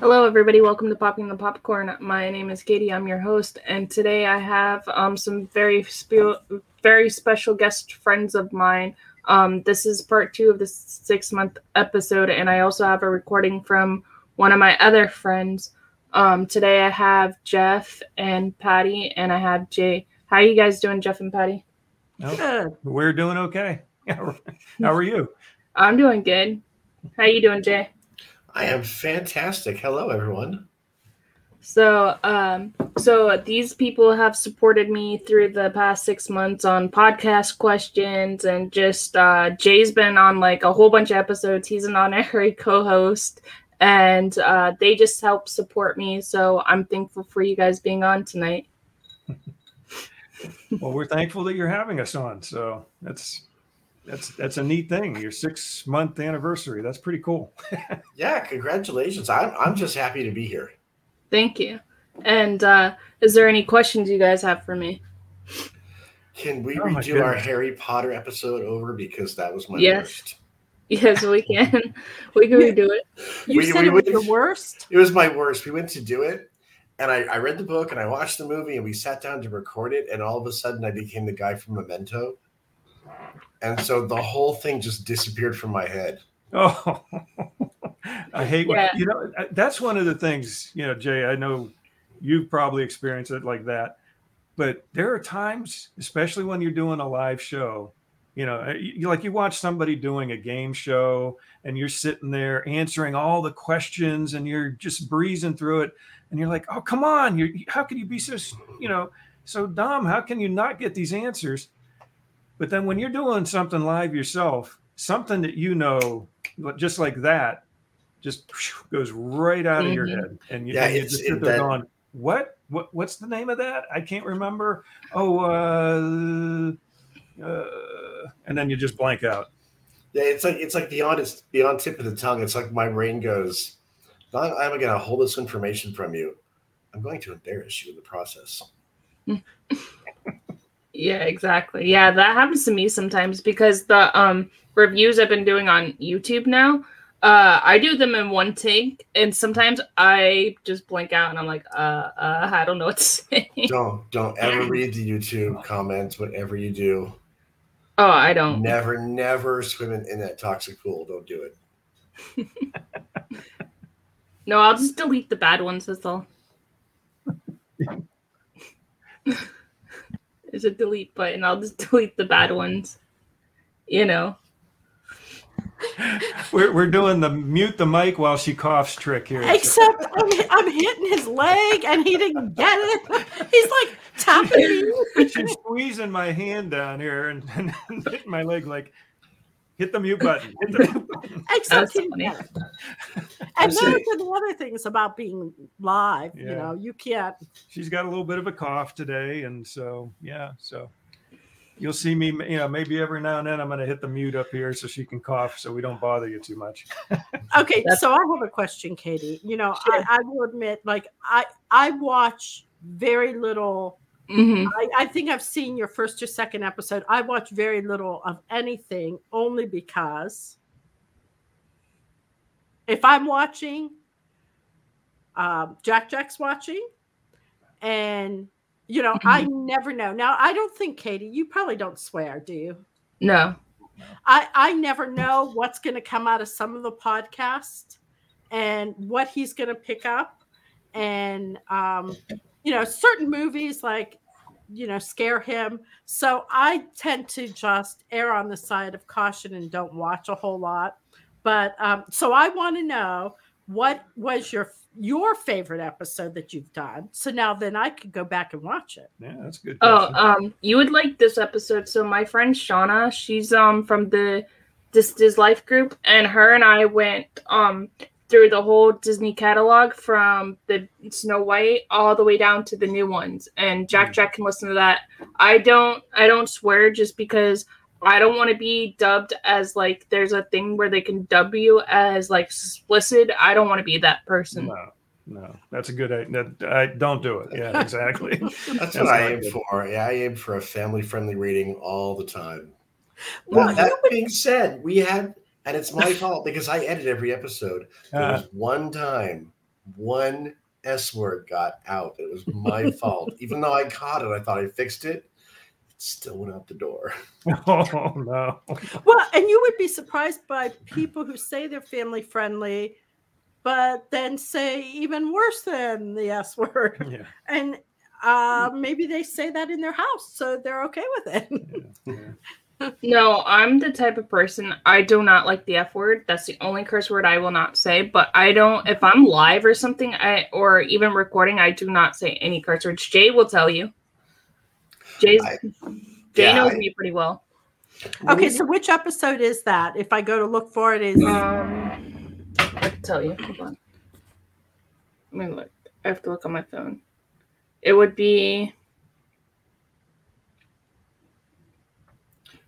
Hello, everybody. Welcome to Popping the Popcorn. My name is Katie. I'm your host, and today I have um, some very spe- very special guest friends of mine. Um, this is part two of the six month episode, and I also have a recording from one of my other friends. Um, today I have Jeff and Patty, and I have Jay. How are you guys doing, Jeff and Patty? Oh, we're doing okay. How are you? I'm doing good. How are you doing, Jay? I am fantastic. Hello, everyone. So, um, so these people have supported me through the past six months on podcast questions, and just uh, Jay's been on like a whole bunch of episodes. He's an honorary co-host, and uh, they just help support me. So I'm thankful for you guys being on tonight. well, we're thankful that you're having us on. So that's that's that's a neat thing. Your six month anniversary. That's pretty cool. yeah, congratulations. I'm I'm just happy to be here. Thank you. And uh, is there any questions you guys have for me? Can we oh redo our Harry Potter episode over because that was my yes. worst? Yes, we can. we can redo it. You we, said we, it was the worst. It was my worst. We went to do it, and I, I read the book and I watched the movie, and we sat down to record it, and all of a sudden I became the guy from Memento and so the whole thing just disappeared from my head. Oh, I hate yeah. when, you know that's one of the things you know, Jay. I know you've probably experienced it like that, but there are times, especially when you're doing a live show, you know, uh, you, like you watch somebody doing a game show and you're sitting there answering all the questions and you're just breezing through it, and you're like, oh come on, you how can you be so you know so dumb? How can you not get these answers? But then when you're doing something live yourself, something that you know, just like that, just goes right out mm-hmm. of your head, and you, yeah, and you just sit there that, going, "What? What? What's the name of that? I can't remember." Oh, uh, uh, and then you just blank out. Yeah, it's like it's like beyond it's beyond tip of the tongue. It's like my brain goes, "Not I'm going to hold this information from you. I'm going to embarrass you in the process." Yeah, exactly. Yeah, that happens to me sometimes because the um reviews I've been doing on YouTube now, uh I do them in one take and sometimes I just blank out and I'm like, uh, uh I don't know what to say. Don't don't ever read the YouTube comments, whatever you do. Oh, I don't. Never, never swim in, in that toxic pool. Don't do it. no, I'll just delete the bad ones, that's all. There's a delete button. I'll just delete the bad ones. You know. We're, we're doing the mute the mic while she coughs trick here. Except I'm, I'm hitting his leg and he didn't get it. He's like tapping me. She's squeezing my hand down here and, and hitting my leg like, hit the mute button. Hit the mute button. Except he didn't get it. And those are the other things about being live. Yeah. You know, you can't. She's got a little bit of a cough today, and so yeah, so you'll see me. You know, maybe every now and then I'm going to hit the mute up here so she can cough, so we don't bother you too much. okay, so I have a question, Katie. You know, sure. I, I will admit, like I I watch very little. Mm-hmm. I, I, think I've seen your first or second episode. I watch very little of anything only because if I'm watching, um, Jack Jack's watching, and you know, I mm-hmm. never know. Now, I don't think Katie, you probably don't swear, do you? No. I I never know what's going to come out of some of the podcast and what he's going to pick up, and um, you know, certain movies like you know scare him. So I tend to just err on the side of caution and don't watch a whole lot. But um, so I want to know what was your your favorite episode that you've done. So now then I could go back and watch it. Yeah, that's good. Oh, um, you would like this episode. So my friend Shauna, she's um from the This Dis Life group, and her and I went um through the whole Disney catalog from the Snow White all the way down to the new ones. And Jack mm. Jack can listen to that. I don't I don't swear just because I don't want to be dubbed as like there's a thing where they can dub you as like explicit. I don't want to be that person. No, no, that's a good. That I don't do it. Yeah, exactly. that's, that's, what I aim for. Yeah, I aim for a family-friendly rating all the time. Well, that being said, we had, and it's my fault because I edit every episode. There uh, was one time one S word got out. It was my fault. Even though I caught it, I thought I fixed it. It still went out the door. Oh no. Well, and you would be surprised by people who say they're family friendly, but then say even worse than the S word. Yeah. And uh, maybe they say that in their house, so they're okay with it. yeah, yeah. No, I'm the type of person I do not like the F word. That's the only curse word I will not say. But I don't if I'm live or something, I or even recording, I do not say any curse words. Jay will tell you. Jay's I- Jay yeah, knows I- me pretty well. okay, so which episode is that? If I go to look for it, is Um I can tell you. Hold on. Let me look. I have to look on my phone. It would be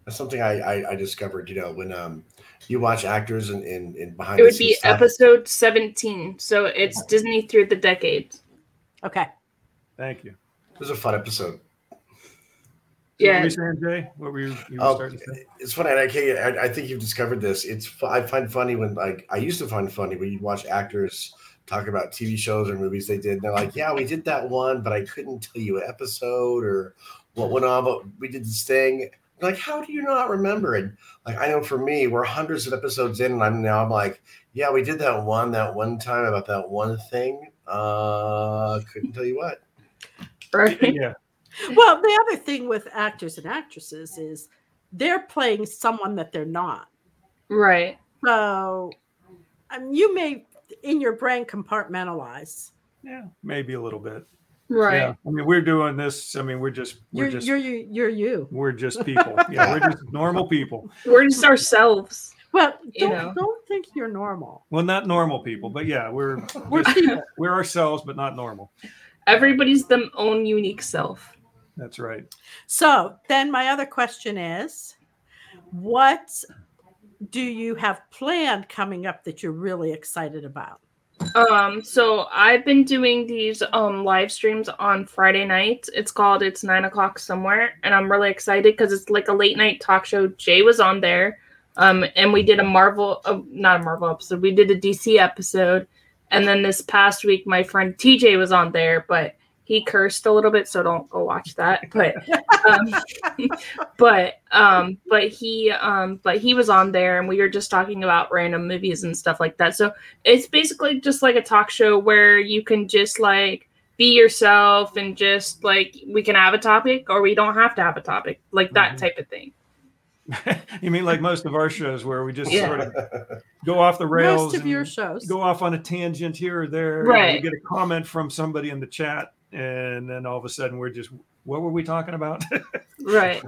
That's something I, I, I discovered, you know, when um you watch actors in, in, in behind it would be stuff. episode 17. So it's Disney through the decades. okay. Thank you. It was a fun episode. What Yeah. were you saying, Jay? What were you, you were Oh, starting to say? it's funny. and I, can't, I, I think you've discovered this. It's I find funny when like I used to find funny when you watch actors talk about TV shows or movies they did. And they're like, "Yeah, we did that one, but I couldn't tell you an episode or what went on, but we did this thing." Like, how do you not remember? And like, I know for me, we're hundreds of episodes in, and I'm now I'm like, "Yeah, we did that one that one time about that one thing." Uh, couldn't tell you what. Right. Yeah. Well, the other thing with actors and actresses is they're playing someone that they're not. Right. So um, you may, in your brain, compartmentalize. Yeah. Maybe a little bit. Right. Yeah. I mean, we're doing this. I mean, we're just we're You're just you're you. You're you. we're just people. Yeah, we're just normal people. We're just ourselves. Well, don't know. don't think you're normal. Well, not normal people, but yeah, we're We're just- people. we're ourselves, but not normal. Everybody's their own unique self. That's right. So then, my other question is, what do you have planned coming up that you're really excited about? Um, so I've been doing these um live streams on Friday nights. It's called It's Nine O'clock Somewhere, and I'm really excited because it's like a late night talk show. Jay was on there. Um, and we did a Marvel, uh, not a Marvel episode. We did a DC episode, and then this past week, my friend TJ was on there, but he cursed a little bit, so don't go watch that. But, um, but, um, but he, um, but he was on there, and we were just talking about random movies and stuff like that. So it's basically just like a talk show where you can just like be yourself and just like we can have a topic or we don't have to have a topic, like that Mhm. type of thing. you mean like most of our shows where we just Yeah. sort of go off the rails Most of your shows. go off on a tangent here or there. you know, Right. You get a comment from somebody in the chat, and then all of a sudden we're just, what were we talking about? right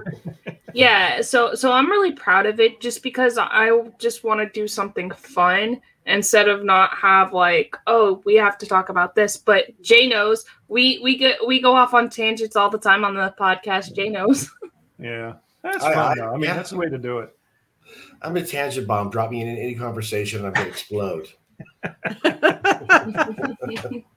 yeah so so i'm really proud of it just because i just want to do something fun instead of not have like oh we have to talk about this but jay knows we we get we go off on tangents all the time on the podcast jay knows yeah, that's I- fun. I- though. I mean, yeah. that's the way to do it. I'm a tangent bomb. Drop me in any conversation, and I'm gonna explode.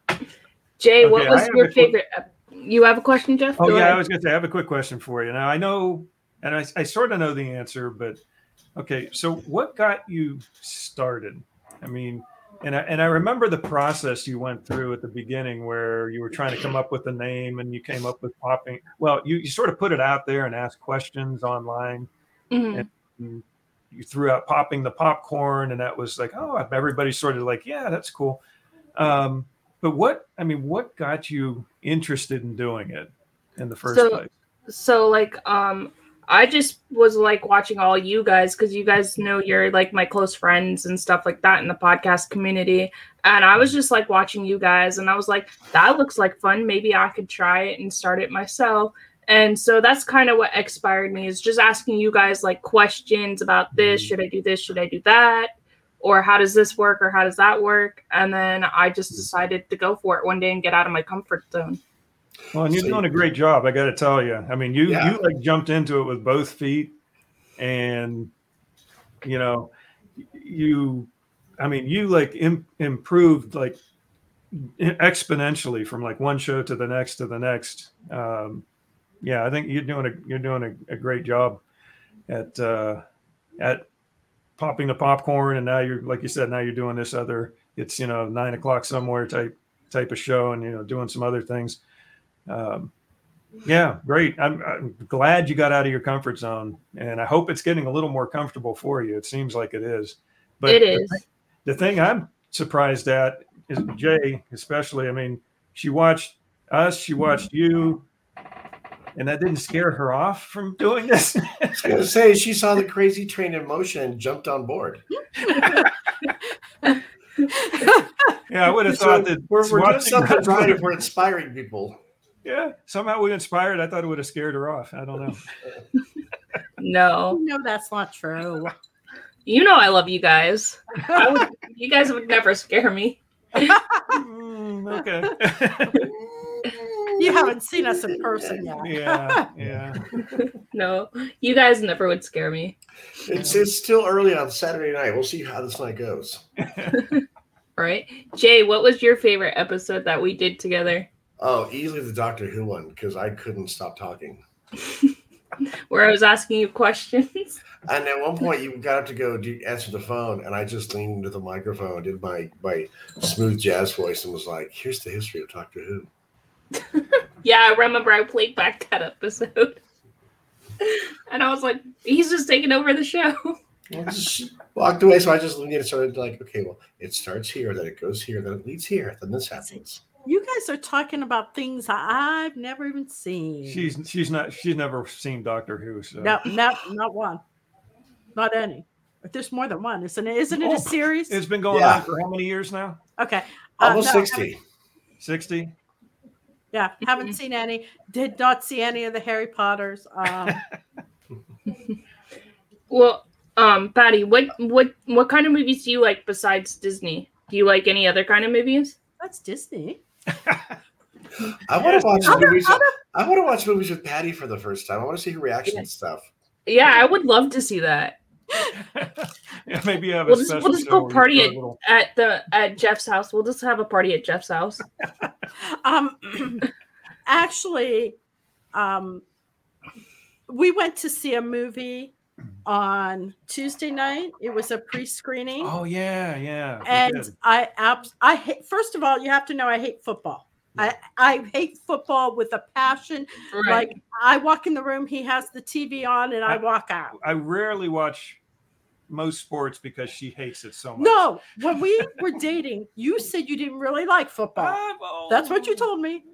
jay what Okay, I was your favorite ep- you have a question jeff Oh Go yeah, ahead. I was going to say I have a quick question for you. Now I know, and I, I sort of know the answer, but okay. So what got you started? I mean, and I, and I remember the process you went through at the beginning where you were trying to come up with a name and you came up with popping. Well, you, you sort of put it out there and asked questions online. Mhm. And you threw out popping the popcorn, and that was like, oh, everybody's sort of like, yeah, that's cool. Um, but what I mean, what got you interested in doing it in the first So- place? so like um i just was like watching all you guys because you guys know you're like my close friends and stuff like that in the podcast community. And i was just like watching you guys and i was like that looks like fun. Maybe i could try it and start it myself. And so that's kind of what inspired me is just asking you guys like questions about this. Should i do this? Should i do that or how does this work or how does that work and then i just decided to go for it one day and get out of my comfort zone Well, and you're doing a great job. I got to tell you. I mean, you Yeah. you like jumped into it with both feet, and you know, you, I mean, you like Im- improved like exponentially from like one show to the next to the next. Um, yeah, I think you're doing a you're doing a, a great job at uh, at popping the popcorn, and now you're like you said, now you're doing this other it's you know nine o'clock somewhere type type of show, and you know doing some other things. Um, yeah, great. I'm, I'm glad you got out of your comfort zone, and I hope it's getting a little more comfortable for you. It seems like it is. But it is. The, the thing I'm surprised at is Jay, especially. I mean, she watched us, she watched you, and that didn't scare her off from doing this. I was gonna say she saw the crazy train in motion and jumped on board. yeah, I would have thought that we're, we're doing something right if we're inspiring people. Yeah, somehow we inspired. I thought it would have scared her off. I don't know. no, no, that's not true. You know I love you guys. Would, you guys would never scare me. mm, okay. you haven't seen us in person yet. yeah, yeah. No, you guys never would scare me. It's it's still early on Saturday night. We'll see how this night goes. right, Jay. What was your favorite episode that we did together? Oh, easily the Doctor Who one because I couldn't stop talking. Where I was asking you questions. And at one point, you got up to go do, answer the phone, and I just leaned into the microphone, did my my smooth jazz voice, and was like, "Here's the history of Doctor Who." yeah, I remember I played back that episode, and I was like, "He's just taking over the show." walked away, so I just leaned in and started like, "Okay, well, it starts here, then it goes here, then it leads here, then this happens." You guys are talking about things I've never even seen. She's she's not she's never seen Doctor Who. So. No, not not one, not any. If there's more than one, isn't it? Isn't it a oh, series? It's been going yeah. on for how many years now? Okay, uh, almost no, sixty. Sixty. Yeah, haven't seen any. Did not see any of the Harry Potters. Um, well, um, Patty, what what what kind of movies do you like besides Disney? Do you like any other kind of movies? That's Disney. I want to watch other, movies. Other... I want to watch movies with Patty for the first time. I want to see her reaction yeah. and stuff. Yeah, I would love to see that. yeah, maybe have we'll just, we'll just go party at, little... at the at Jeff's house. We'll just have a party at Jeff's house. um, actually, um, we went to see a movie on Tuesday night. It was a pre-screening. Oh yeah, yeah. And I abs- I hate first of all, you have to know I hate football. I, I hate football with a passion. Right. Like I walk in the room, he has the TV on, and I, I walk out. I rarely watch most sports because she hates it so much. No, when we were dating, you said you didn't really like football. Oh, That's what you told me.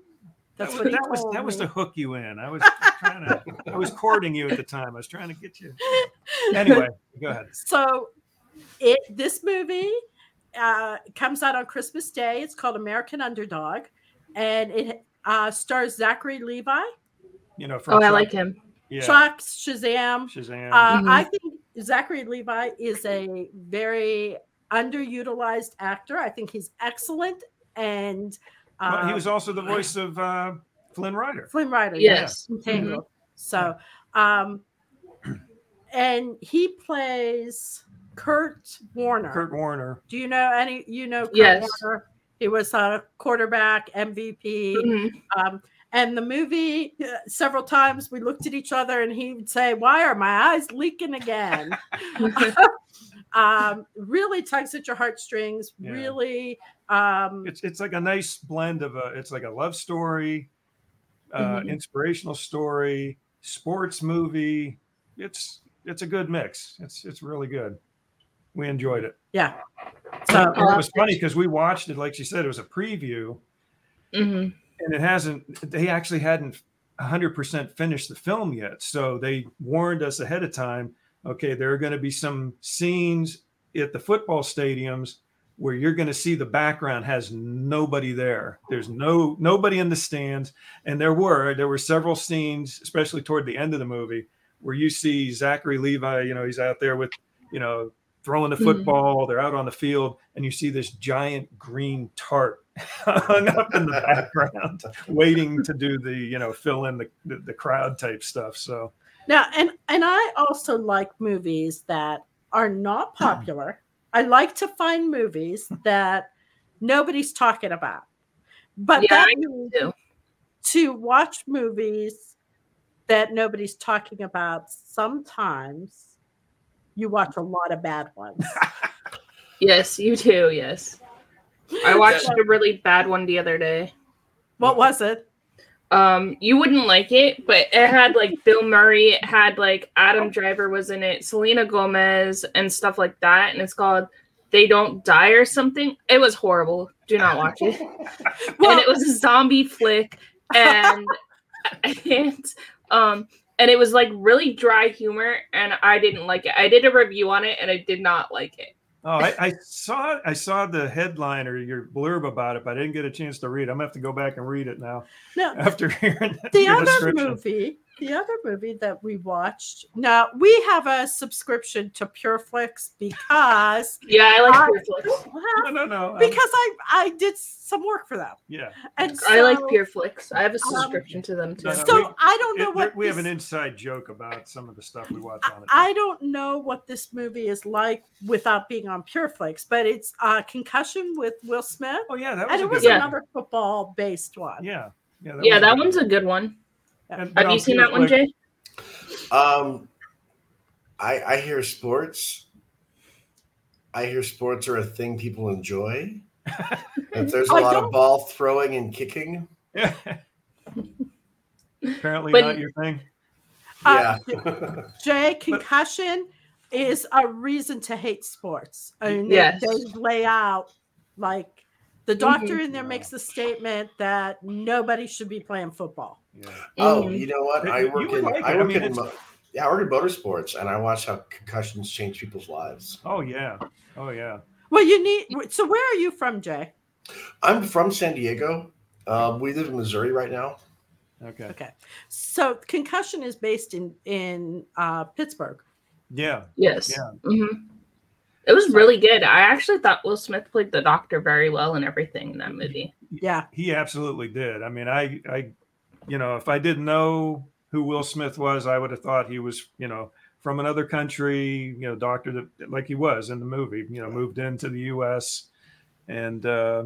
That's that was, that was that was to hook you in. I was trying to I was courting you at the time. I was trying to get you. Anyway, go ahead. So it this movie uh, comes out on Christmas Day. It's called American Underdog, and it uh, stars Zachary Levi. You know, from oh, I like him. Yeah. Chuck Shazam. Shazam. Uh, mm-hmm. I think Zachary Levi is a very underutilized actor. I think he's excellent and well, he was also the voice of uh, Flynn Rider. Flynn Rider, yes. yes. Mm-hmm. So, um, and he plays Kurt Warner. Kurt Warner. Do you know any? You know Kurt yes. Warner? He was a quarterback, MVP. Mm-hmm. Um, and the movie, uh, several times we looked at each other and he would say, Why are my eyes leaking again? um, really tugs at your heartstrings. Yeah. Really, um, it's it's like a nice blend of a. It's like a love story, uh, mm-hmm. inspirational story, sports movie. It's it's a good mix. It's it's really good. We enjoyed it. Yeah. So it was funny because we watched it. Like she said, it was a preview, mm-hmm. And it hasn't. They actually hadn't 100% finished the film yet, so they warned us ahead of time okay, there are going to be some scenes at the football stadiums where you're going to see the background has nobody there. There's no nobody in the stands, and there were there were several scenes, especially toward the end of the movie, where you see Zachary Levi. You know, he's out there with you know throwing the mm-hmm. football. Mm-hmm. They're out on the field, and you see this giant green tarp hung up in the background, waiting to do the you know fill in the, the the crowd type stuff. So now, and and I also like movies that are not popular. I like to find movies that nobody's talking about. But yeah, that to watch movies that nobody's talking about, sometimes you watch a lot of bad ones. yes, you do. Yes. I watched a really bad one the other day. What was it? Um, you wouldn't like it, but it had like Bill Murray, it had like Adam Driver was in it, Selena Gomez, and stuff like that. And it's called They Don't Die or something. It was horrible. Do not watch it. Well- and it was a zombie flick, and and um and it was like really dry humor, and I didn't like it. I did a review on it, and I did not like it. Oh, I, I saw I saw the headline or your blurb about it, but I didn't get a chance to read. it. I'm gonna have to go back and read it now No, after hearing the your other description. movie, the other movie that we watched. Now we have a subscription to PureFlix because Yeah, I like I- Pureflix. No, no, no. I'm- because I I did some work for them, yeah. and I like Pureflix. I have a Um, subscription to them too. No, no, So we- I don't know It- what we have an inside joke about some of the stuff we watch on it. I don't know what this movie is like without being on PureFlix, but it's uh, Concussion with Will Smith, oh yeah, that was and a it good was one. Yeah. another football based one. Yeah, yeah. yeah, was that one's a good one. And- Have you seen that one, Jay? Um, I I hear sports. I hear sports are a thing people enjoy. If there's a I lot don't- of ball throwing and kicking, Yeah. Apparently But- not your thing. Uh, yeah. Jay, concussion is a reason to hate sports. I mean, they- Yes. they, lay out like the doctor in there makes the statement that nobody should be playing football. Yeah. oh, you know what? I work in like it. I I work mean, in mo- yeah, I work in motorsports, and I watch how concussions change people's lives. Oh yeah. Oh yeah. Well, you need. So, where are you from, Jay? I'm from San Diego. Um, we live in Missouri right now. Okay. Okay, so concussion is based in in uh, Pittsburgh. Yeah. Yes. Yeah. hmm It was really good. I actually thought Will Smith played the doctor very well and everything in that movie. Yeah, He absolutely did. I mean, I, I, you know, if I didn't know who Will Smith was, I would have thought he was, you know, from another country, you know, doctor that like he was in the movie, you know, moved into the U.S. and, uh,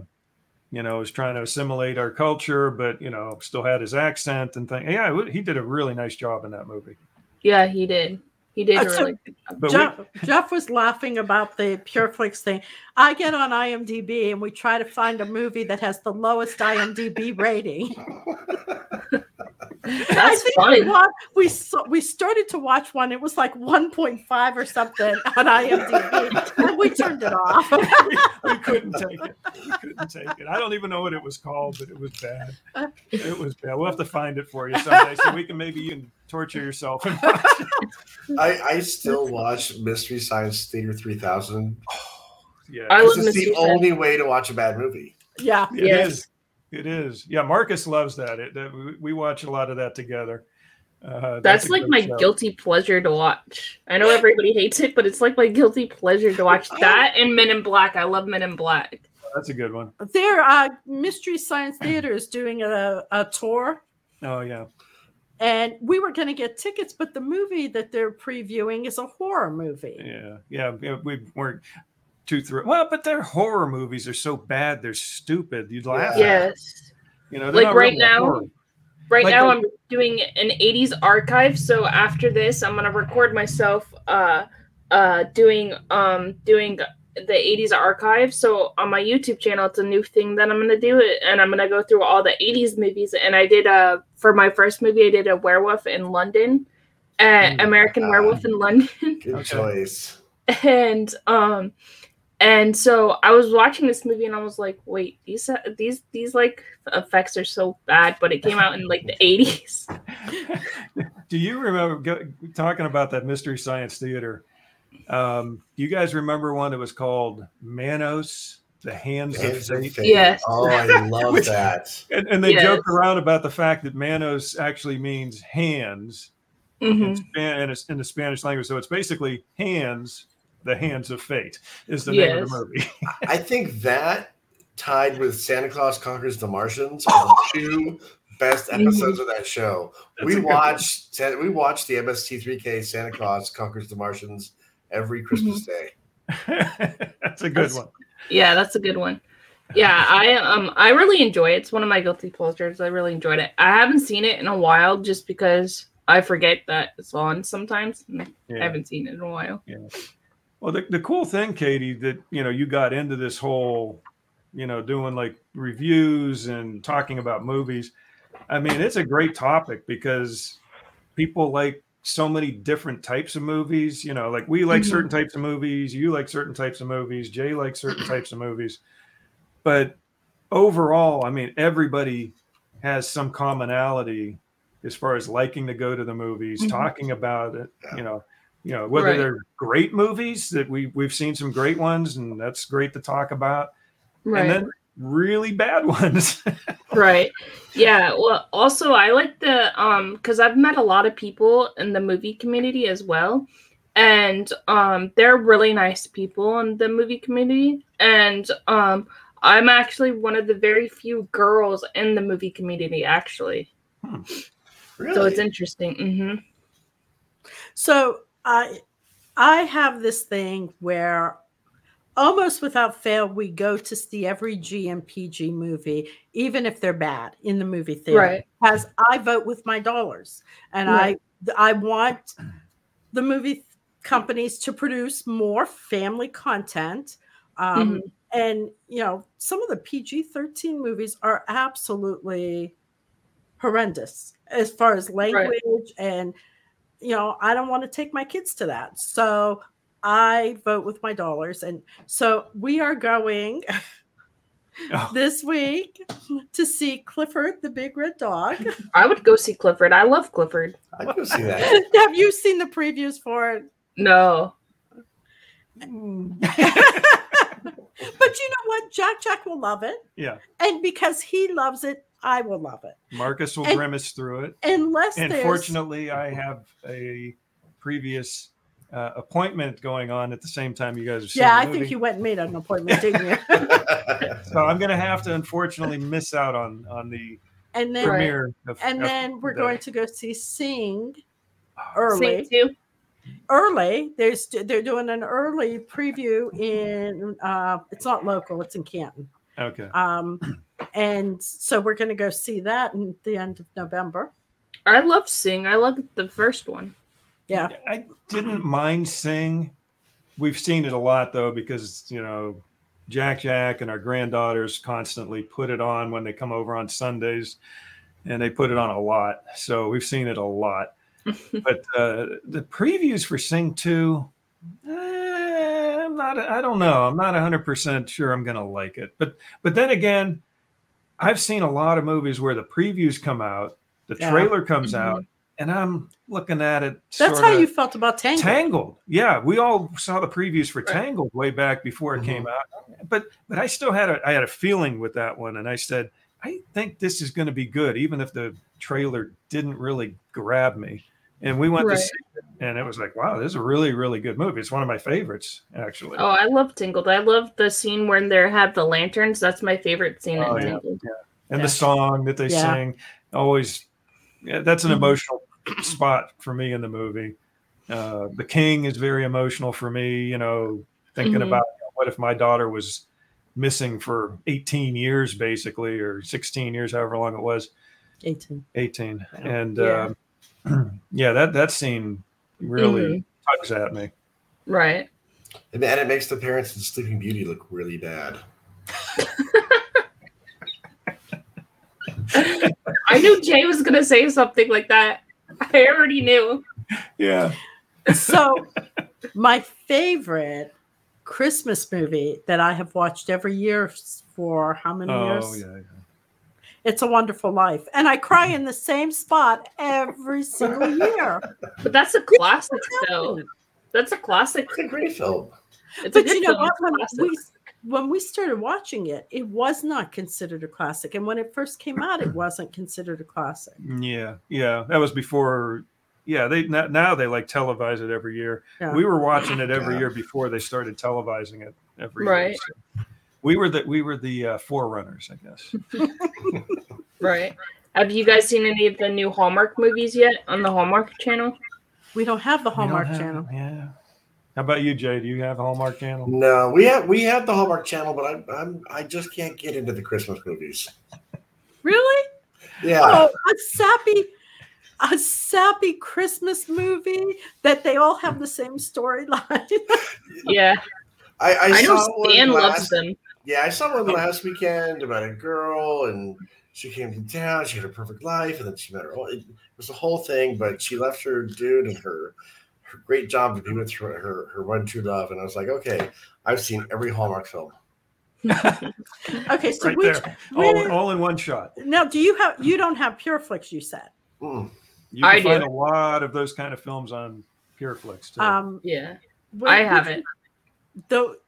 you know, was trying to assimilate our culture, but you know, still had his accent and thing. Yeah, he did a really nice job in that movie. Yeah, he did. He did Uh, so- really good job. But Jeff, Jeff was laughing about the PureFlix thing. I get on IMDb and we try to find a movie that has the lowest IMDb rating. I That's think we, fun. wa- we saw, we started to watch one. It was like 1.5 or something on IMDb, and we turned it off. we, we couldn't take it. We couldn't take it. I don't even know what it was called, but it was bad. It was bad. We'll have to find it for you someday, so we can maybe you can torture yourself and watch it. I, I still watch Mystery Science Theater 3000. Yeah, I This love is the Science. only way to watch a bad movie. yeah, it Yes. is. It is. Yeah, Marcus loves that. It, that we, we watch a lot of that together. Uh, That's a like my show. guilty pleasure to watch. I know everybody hates it, but it's like my guilty pleasure to watch that and Men in Black. I love Men in Black. That's a good one. their uh, Mystery Science Theater is doing a, a tour, Oh yeah. and we were going to get tickets, but the movie that they're previewing is a horror movie. Yeah, yeah, yeah, we weren't too thrilled. Well, but their horror movies are so bad, they're stupid. You'd laugh. at them. Yes. You know, Like right now, horror. Right Like now, the- I'm doing an 80s archive. So after this, I'm gonna record myself uh, uh, doing um, doing the 80s archive. So on my YouTube channel, it's a new thing that I'm gonna do it, and I'm gonna go through all the 80s movies. And I did a for my first movie, I did a werewolf in London, uh, Mm. American Ah. Werewolf in London. Good choice. and um and so i was watching this movie and i was like wait these these these like effects are so bad but it came out in like the 80s Do you remember go, talking about that Mystery Science Theater? Um, do you guys remember one that was called Manos, the Hands of Hands of Fate? Fate. Yes. Oh, I love Which- that. And, and they Yes. joked around about the fact that Manos actually means hands in, Mhm. Span- in, in the Spanish language. So it's basically hands, the hands of fate is the name of the movie. I think that tied with Santa Claus Conquers the Martians are the two best episodes of that show. That's we good watched we watched the MST3K Santa Claus Conquers the Martians every Christmas day. That's a good That's- one. yeah that's a good one. Yeah i um i really enjoy it. It's one of my guilty pleasures. I really enjoyed it. I haven't seen it in a while just because i forget that it's on sometimes. And i haven't seen it in a while Well, the, the cool thing, Katie, that you know you got into this whole you know, doing like reviews and talking about movies. I mean, it's a great topic because people like so many different types of movies. You know, like we like Mhm. certain types of movies, you like certain types of movies, Jay likes certain types of movies. But overall, I mean, everybody has some commonality as far as liking to go to the movies, Mhm. talking about it, Yeah. you know, you know, whether Right. they're great movies that we we've seen some great ones and that's great to talk about. Right. And then really bad ones. right yeah well also i like the um because i've met a lot of people in the movie community as well and um they're really nice people in the movie community and um i'm actually one of the very few girls in the movie community actually Really? so it's interesting hmm So I I have this thing where almost without fail we go to see every G and PG movie, even if they're bad in the movie theater. Right. Because I vote with my dollars. And Right. I I want the movie companies to produce more family content. Um, and you know, some of the PG-13 movies are absolutely horrendous as far as language and you know, I don't want to take my kids to that. So I vote with my dollars. And so we are going Oh. this week to see Clifford the Big Red Dog. i would go see clifford i love clifford I'd go see that. Have you seen the previews for it? no hmm. But you know what? Jack Jack will love it. yeah. And because he loves it, I will love it. Marcus will And- grimace through it. Unless And fortunately, I have a previous uh, appointment going on at the same time you guys are seeing Yeah, the I think you went and made an appointment, didn't you? So I'm going to have to unfortunately miss out on on the And then premiere. Of, and of then we're the- going to go see Sing Oh, early. Sing too early. There's they're doing an early preview in uh it's not local, it's in Canton. Okay. Um and so we're gonna go see that in the end of November. i love sing i love the first one Yeah. I didn't mind Sing. We've seen it a lot though, because you know, Jack Jack and our granddaughters constantly put it on when they come over on Sundays, and they put it on a lot. So we've seen it a lot. but uh, the previews for Sing Two, eh, I'm not. I don't know. I'm not 100 percent sure I'm going to like it. But but then again, I've seen a lot of movies where the previews come out, the Yeah. trailer comes Mhm. out, and I'm looking at it. That's how you felt about Tangled. Tangled. Yeah, we all saw the previews for Right. Tangled way back before it came out. But but I still had a I had a feeling with that one, and I said I think this is going to be good, even if the trailer didn't really grab me. And we went Right. to see it, and it was like, wow, this is a really really good movie. It's one of my favorites, actually. Oh, I love Tangled. I love the scene when they have the lanterns. That's my favorite scene Oh, in yeah. Tangled. and Yeah. the song that they Yeah. sing always yeah, that's an Mhm. emotional spot for me in the movie uh, the king is very emotional for me you know thinking Mhm. about you know, what if my daughter was missing for 18 years basically or 16 years however long it was 18. 18 and Yeah. um, yeah that that scene really Mhm. tugs at me Right. and, and it makes the parents in Sleeping Beauty look really bad. I knew Jay was gonna say something like that. I already knew. yeah So my favorite Christmas movie that I have watched every year for how many oh years? yeah, yeah. It's a Wonderful Life. And I cry mm-hmm. in the same spot every single year. But that's a classic though. That's a classic. It's a great film. It's But good you know film. what? When we, when we started watching it, it was not considered a classic. And when it first came out, it wasn't considered a classic. Yeah, yeah, that was before. Yeah, they now now they like televise it every year. Yeah. We were watching it every Yeah. year before they started televising it every Right. year. so we were the we were the uh, forerunners, I guess. Right. Have you guys seen any of the new Hallmark movies yet on the Hallmark channel? We don't have the Hallmark have- channel. Yeah. How about you, Jay? Do you have a Hallmark channel? No, we have we have the Hallmark Channel, but I, I'm I just can't get into the Christmas movies. Really? Yeah, Oh, a sappy, a sappy Christmas movie that they all have the same storyline. Yeah. I, I, I, know saw one Stan loves last- them. Yeah, I saw one last weekend about a girl, and she came to town. She had a perfect life, and then she met her. It was a whole thing, but she left her dude and her her great job to be with her her, her one true love. And I was like, okay, I've seen every Hallmark film. Okay, so right which all, where- all in one shot. now do you have you don't have PureFlix? You said. Mm. You can I find do. a lot of those kind of films on PureFlix too. Um, Yeah, wh- I haven't. The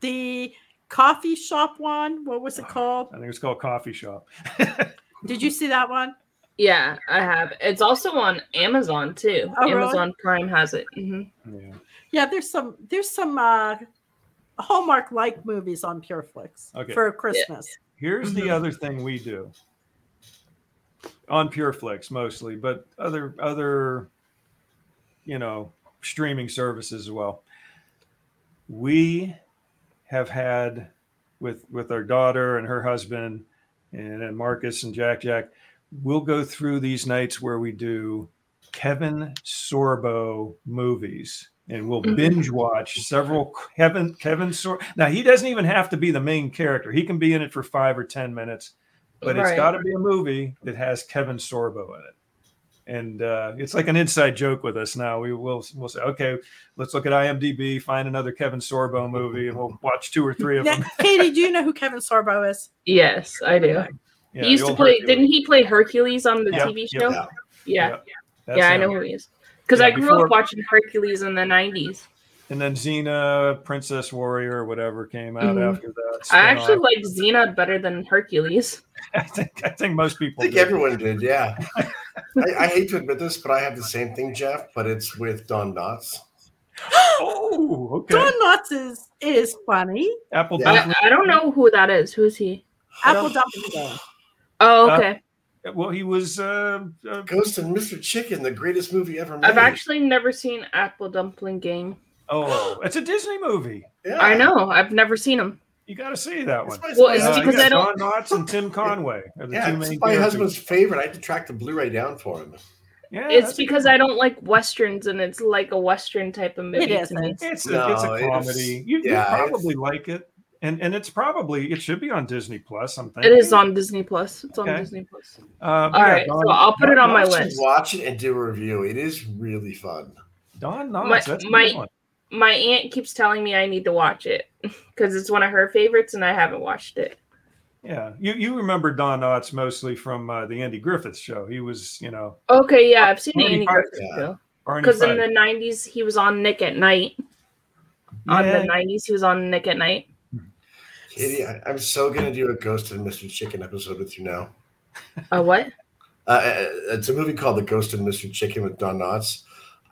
the coffee shop one. What was it called? I think it's called Coffee Shop. Did you see that one? Yeah, I have. It's also on Amazon too. Oh, really? Amazon Prime has it. hmm yeah. Yeah, there's some there's some uh Hallmark like movies on PureFlix Okay. for Christmas. Here's the Mhm. other thing we do on PureFlix mostly, but other other you know streaming services as well. We have had with with our daughter and her husband and, and Marcus and Jack Jack. We'll go through these nights where we do Kevin Sorbo movies and we'll Mhm. binge watch several Kevin Kevin Sor. Now he doesn't even have to be the main character. He can be in it for five or ten minutes, but it's got to be a movie that has Kevin Sorbo in it. And uh, it's like an inside joke with us now. We will we'll say, okay, let's look at IMDb, find another Kevin Sorbo movie, and we'll watch two or three of Now, them. Katie, do you know who Kevin Sorbo is? Yes, I do. Yeah, he used to play. Hercules. Didn't he play Hercules on the Yep, TV yep, show? Yeah. Yeah, yeah, I know who he is. Because Yeah, I grew before- up watching Hercules in the '90s. And then Xena, Princess Warrior, or whatever came out Mhm. after that. I actually spin-off. like Xena better than Hercules. I think I think most people. I think do. everyone did, yeah. I, I hate to admit this, but I have the same thing, Jeff, but it's with Don Knotts. Oh, okay. Don Knotts is is funny. Apple Yeah. Dumpling. I, I don't know who that is. Who is he? Apple Dumpling Gang. Oh, Uh, okay. Well, he was. Uh, uh, Ghost and Mr. Chicken, the greatest movie ever made. I've actually never seen Apple Dumpling Gang. Oh, it's a Disney movie. yeah. I know. I've never seen him. You got to see that one. Well, it's it's my Uh, because I don't- Don Knotts and Tim Conway are the yeah, two it's main my characters. husband's favorite. I had to track the Blu-ray down for him. Yeah, It's because I don't like westerns, and it's like a western type of movie. It to me. isn't. It's a, it's No, a it's- comedy. You, yeah, you it's- probably like it, and and it's probably it should be on Disney Plus. I'm thinking It is on Disney Plus. It's on Disney Plus. Uh, All right, so I'll put it on my list. Watch it and do a review. It is really fun. Don Knotts. My- that's a my- good one. My aunt keeps telling me I need to watch it because it's one of her favorites, and I haven't watched it. Yeah, you you remember Don Knotts mostly from uh, the Andy Griffith Show. He was, you know, Okay, yeah, I've seen Barney Andy Fife, Griffith yeah. show because in the '90s he was on Nick at Night. On Yeah. the '90s, he was on Nick at Night. Katie, I, I'm so gonna do a Ghost and Mr. Chicken episode with you now. Uh, what? Uh, it's a movie called The Ghost and Mr. Chicken with Don Knotts.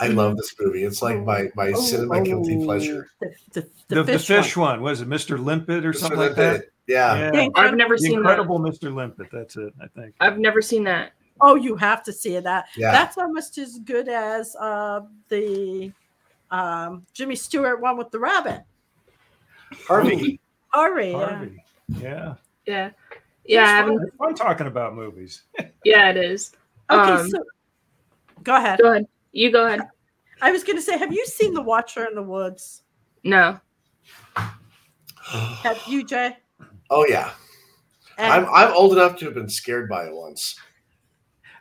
I love this movie. It's like my my cinema guilty pleasure. The, the, the, the the fish, fish, one. one. was it Mr. Limpet or Mr. something like that? Yeah. Yeah, I've never the seen incredible Mr. Limpet. That's it. I think. that. I've never seen that. Oh, you have to see that. Yeah. That's almost as good as uh, the um, Jimmy Stewart one with the rabbit. Harvey. Harvey. yeah. Harvey. Yeah. Yeah, yeah, I It's fun. haven't. It's fun talking about movies. Yeah, it is. Okay, Um, so go ahead. Go ahead. You go ahead. I was going to say, have you seen The Watcher in the Woods? No. Have you, Jay? oh yeah. And- I'm I'm old enough to have been scared by it once.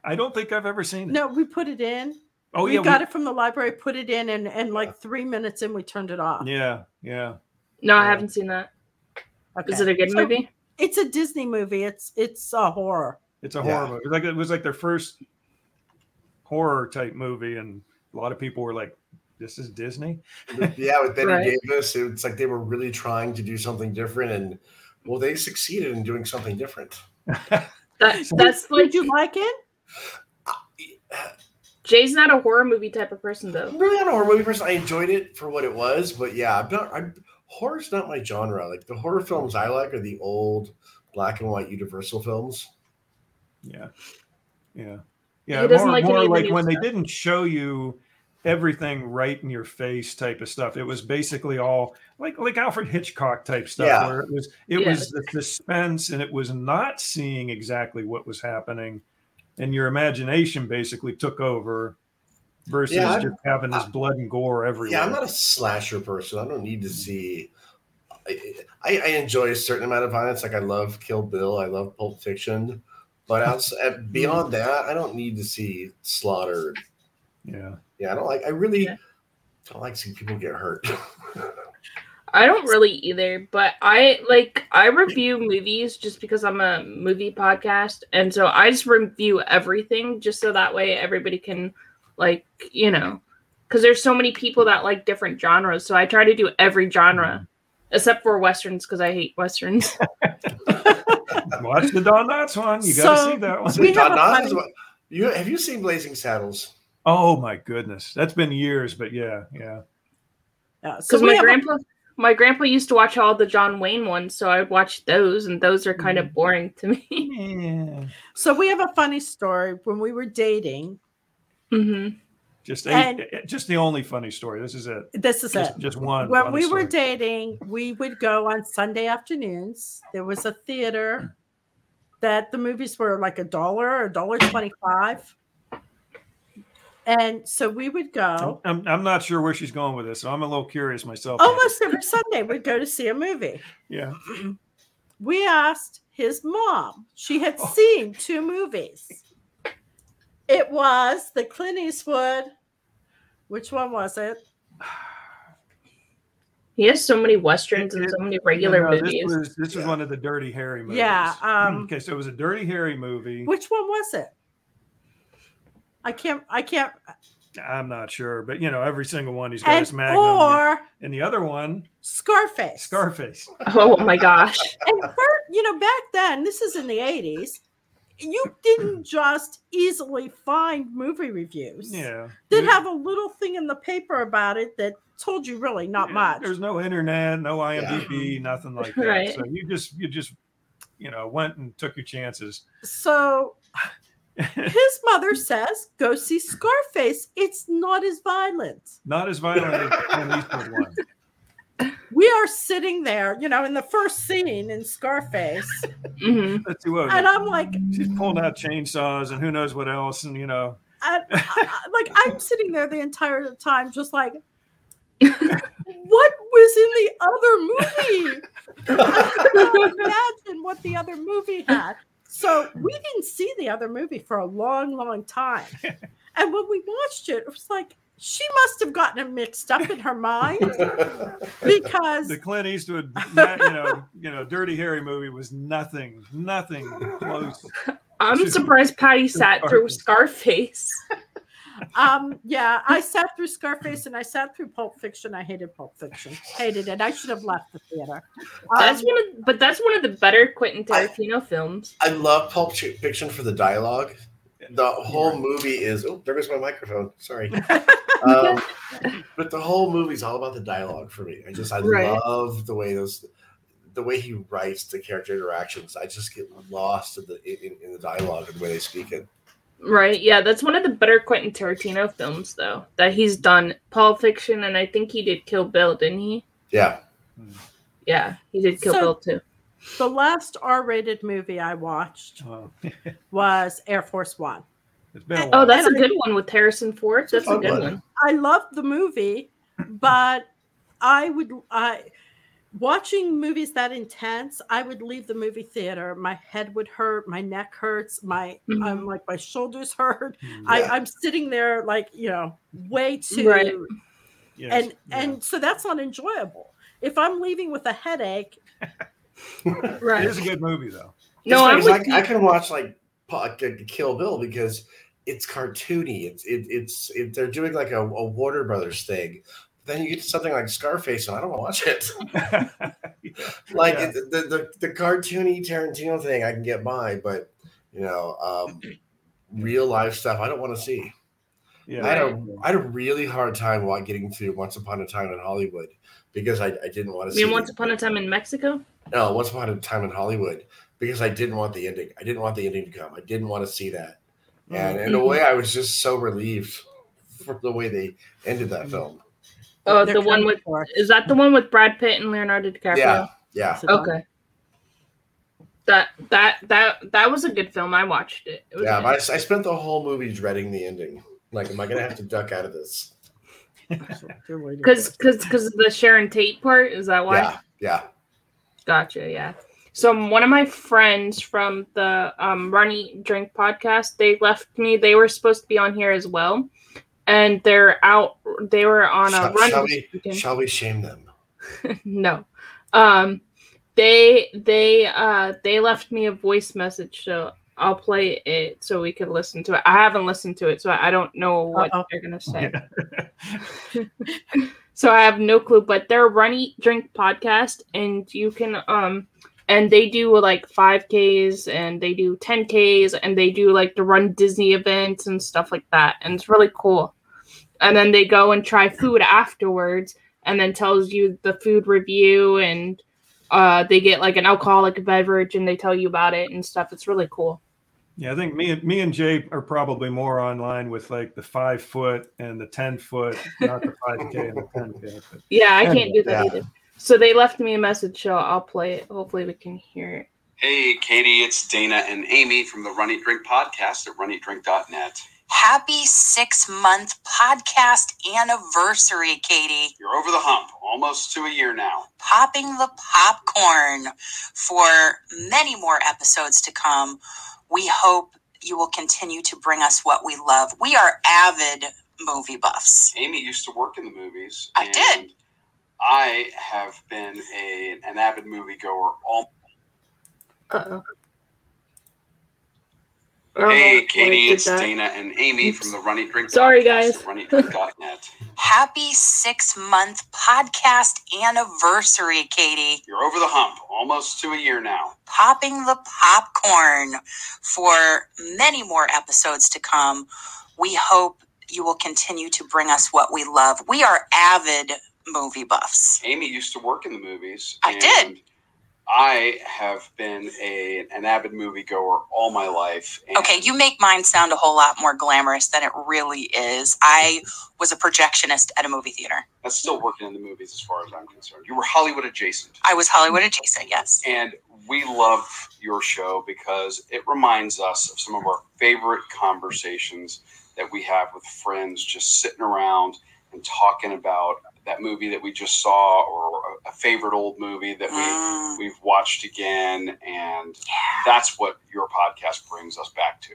I don't think I've ever seen it. no, we put it in. oh yeah. we yeah, got it from the library, put it in, and, and like three minutes in, we turned it off. Yeah, yeah. No, I haven't seen that. Okay. Is it a good So, movie? It's a Disney movie. It's it's a horror. It's a Yeah. horror movie. Like it was like their first horror type movie, and a lot of people were like, "This is Disney." yeah, with Bette Right. Davis, it's like they were really trying to do something different, and well, they succeeded in doing something different. That that's like Did you like it? Jay's not a horror movie type of person though. I'm really not a horror movie person. I enjoyed it for what it was, but yeah, I'm not. I'm, horror's not my genre. Like the horror films I like are the old black and white Universal films. Yeah, yeah, He yeah. doesn't more, like more like new when they didn't show you everything right in your face type of stuff. It was basically all like like Alfred Hitchcock type stuff, Yeah. where it was it Yeah. was the suspense and it was not seeing exactly what was happening, and your imagination basically took over. Versus Yeah, just having this blood and gore everywhere. Yeah, I'm not a slasher person. I don't need to see. I, I, I enjoy a certain amount of violence. Like I love Kill Bill, I love Pulp Fiction, but outside, beyond that, I don't need to see slaughter. Yeah. Yeah, I don't like. I really Yeah. don't like seeing people get hurt. I don't really either, but I like I review movies just because I'm a movie podcast, and so I just review everything just so that way everybody can like you know, because there's so many people that like different genres, so I try to do every genre mm-hmm. Except for westerns because I hate westerns. Watch the Don Knotts one. You got to So- see that one. So We Don have a Knotts funny- is you have you seen Blazing Saddles? Oh my goodness, that's been years, but yeah, yeah. Yeah, so Because we my have a- grandpa, my grandpa used to watch all the John Wayne ones, so I would watch those, and those are kind of boring to me. Yeah. so we have a funny story when we were dating. hmm Just a, just the only funny story. This is it. This is Just, it. just one. when we were dating, we would go on Sunday afternoons. There was a theater that the movies were like a dollar, a dollar twenty-five. And so we would go I'm, I'm not sure where she's going with this, so I'm a little curious myself. Oh, almost every Sunday. We'd go to see a movie. Yeah. We asked his mom. She had Oh. seen two movies. It was the Clint Eastwood. Which one was it? He has so many westerns and It- so many regular No, no, movies. This was, this was Yeah. one of the Dirty Harry movies. Yeah, um, okay, so it was a Dirty Harry movie. Which one was it? I can't. I can't. I'm not sure, but you know, every single one he's got And his magnum. or and the other one, Scarface. Scarface. oh my gosh. And for, you know, back then, this is in the 80s, you didn't just easily find movie reviews. Yeah. They'd have a little thing in the paper about it that told you really not Yeah, much. There's no internet, no IMDb, mm-hmm. nothing like that. Right. So you just you just you know went and took your chances. So his mother says, go see Scarface. It's not as violent. Not as violent as the Clint Eastwood one. We are sitting there, you know, in the first scene in Scarface. hmm Let's And I'm like, she's pulling out chainsaws and who knows what else, and you know, I, I- I- like I'm sitting there the entire time, just like, what was in the other movie? I cannot imagine what the other movie had. So we didn't see the other movie for a long, long time. And when we watched it, it was like she must have gotten it mixed up in her mind because the Clint Eastwood, you know, you know, Dirty Harry movie was nothing, nothing close. I'm She's- surprised Patty sat through Scarface. um yeah, I sat through Scarface and I sat through Pulp Fiction. I hated Pulp Fiction. Hated it. I should have left the theater. That's Um, one of, but that's one of the better Quentin Tarantino films. I love Pulp Fiction for the dialogue. The whole movie is. Oh, there goes my microphone. Sorry. um, but the whole movie's all about the dialogue for me. I just I Right. love the way those, the way he writes the character interactions. I just get lost in the in, in the dialogue and the way they speak it. Right. Yeah, that's one of the better Quentin Tarantino films, though, that he's done. Pulp Fiction, and I think he did Kill Bill, didn't he? Yeah. Yeah, he did Kill So- Bill too. The last R-rated movie I watched Oh, was Air Force One. it's been a Oh, while. that's a And I- good one with Harrison Ford. That's a good one. one. I loved the movie, but I would I watching movies that intense, I would leave the movie theater. My head would hurt, my neck hurts, my Mhm. um, like my shoulders hurt. I, Yeah. I'm sitting there like you know way too Right. yes, and yeah. and so that's not enjoyable. If I'm leaving with a headache, it Right. is a good movie though. No, I'm It's with like, you. I, I can watch like Kill Bill because it's cartoony. It's it, it's it, they're doing like a, a Warner Brothers thing. Then you get to something like Scarface, and I don't want to watch it. like Yeah. it, the, the the cartoony Tarantino thing, I can get by, but you know, um, real life stuff, I don't want to see. yeah, I had a I had a really hard time while getting through Once Upon a Time in Hollywood because I, I didn't want to You see. mean Once Upon a Time in Mexico? No, Once Upon a Time in Hollywood because I didn't want the ending. I didn't want the ending to come. I didn't want to see that. And in a Mhm. way, I was just so relieved for the way they ended that film. Oh, they're the one with for. is that the one with Brad Pitt and Leonardo DiCaprio? Yeah, yeah. Is it on? Okay. That that that that was a good film. I watched it. it Yeah, but I, I spent the whole movie dreading the ending. Like, am I going to have to duck out of this? Because because because the Sharon Tate part. Is that why? Yeah, yeah. Gotcha. Yeah. So one of my friends from the um, Run Eat Drink podcast, they left me. They were supposed to be on here as well, and they're out. They were on a Shall, run. shall we? weekend. Shall we shame them? no. Um, they they uh they left me a voice message, so I'll play it so we can listen to it. I haven't listened to it, so I don't know what Uh-oh. they're gonna say. so I have no clue. But they're Run Eat Drink podcast, and you can um and they do like 5Ks and they do 10Ks and they do like the Run Disney events and stuff like that, and it's really cool. And then they go and try food afterwards, and then tells you the food review and uh they get like an alcoholic beverage and they tell you about it and stuff. It's really cool. Yeah, I think me and me and Jay are probably more online with like the five foot and the ten foot, not the five k and the ten k. Yeah, I can't do that yeah. either. So they left me a message, so I'll play it. Hopefully we can hear it. Hey, Katie, it's Dana and Amy from the Run Eat Drink podcast at runeatdrink.net. Happy six month podcast anniversary, Katie. You're over the hump, almost to a year now. Popping the popcorn for many more episodes to come. We hope you will continue to bring us what we love. We are avid movie buffs. Amy used to work in the movies. I did. I have been a, an avid moviegoer all Uh-oh. Hey, Katie, it's that. Dana and Amy Oops. from the Run Eat Drink Sorry, podcast guys. at runeatdrink.net. Happy six month podcast anniversary, Katie. You're over the hump, almost to a year now. Popping the popcorn for many more episodes to come. We hope you will continue to bring us what we love. We are avid movie buffs. Amy used to work in the movies. I did. I have been a, an avid moviegoer all my life. and- Okay, you make mine sound a whole lot more glamorous than it really is. I was a projectionist at a movie theater. That's still working in the movies as far as I'm concerned. You were Hollywood adjacent. I was Hollywood adjacent, yes. And we love your show because it reminds us of some of our favorite conversations that we have with friends just sitting around and talking about that movie that we just saw or a favorite old movie that we Mm, we've watched again and that's what your podcast brings us back to.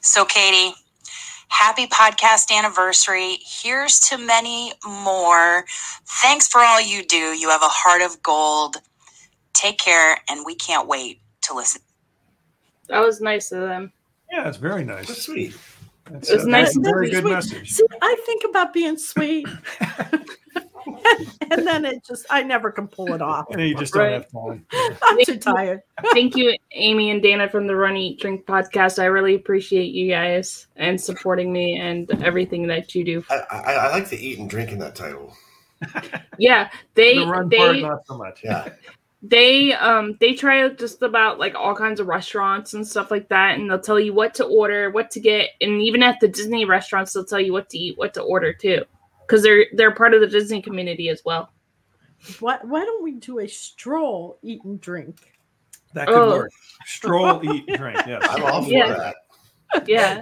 So, Katie, happy podcast anniversary. Here's to many more. Thanks for all you do. You have a heart of gold. Take care, and we can't wait to listen. That was nice of them. yeah, it's very That's nice. sweet. That's, It was uh, nice that's a and very sweet. good message. See, I think about being sweet, and then it just I never can pull it off. And you just Right. don't have time. I'm too tired. Thank you, Amy and Dana from the Run Eat Drink podcast. I really appreciate you guys and supporting me and everything that you do. I, I, I like the eat and drink in that title. Yeah, they the run part, they not so much. Yeah. They um they try out just about like all kinds of restaurants and stuff like that and they'll tell you what to order what to get and even at the disney restaurants they'll tell you what to eat what to order too because they're they're part of the disney community as well Why, why don't we do a stroll, eat and drink? That could Oh. work. Stroll, eat, and drink. Yes. I'm all for Yeah. that. yeah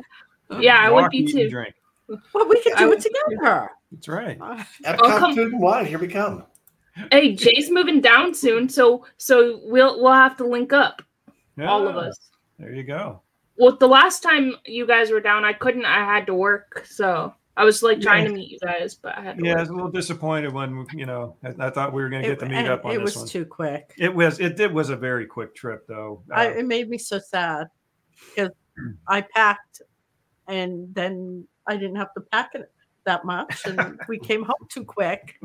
yeah i would be too Drink. Well, we could do would- it together. That's right. Uh, Epcot come- food and wine. Here we come. Hey jay's moving down soon so so we'll we'll have to link up Yeah, all of us There you go. well the last time you guys were down i couldn't i had to work so i was like trying Yeah. to meet you guys but i had to Yeah, I was a little disappointed when you know I, I thought we were going to it, get to meet up on it this was one. too quick. It was it did was a very quick trip though. I, Uh, it made me so sad because I packed, and then I didn't have to pack it that much, and we came home too quick.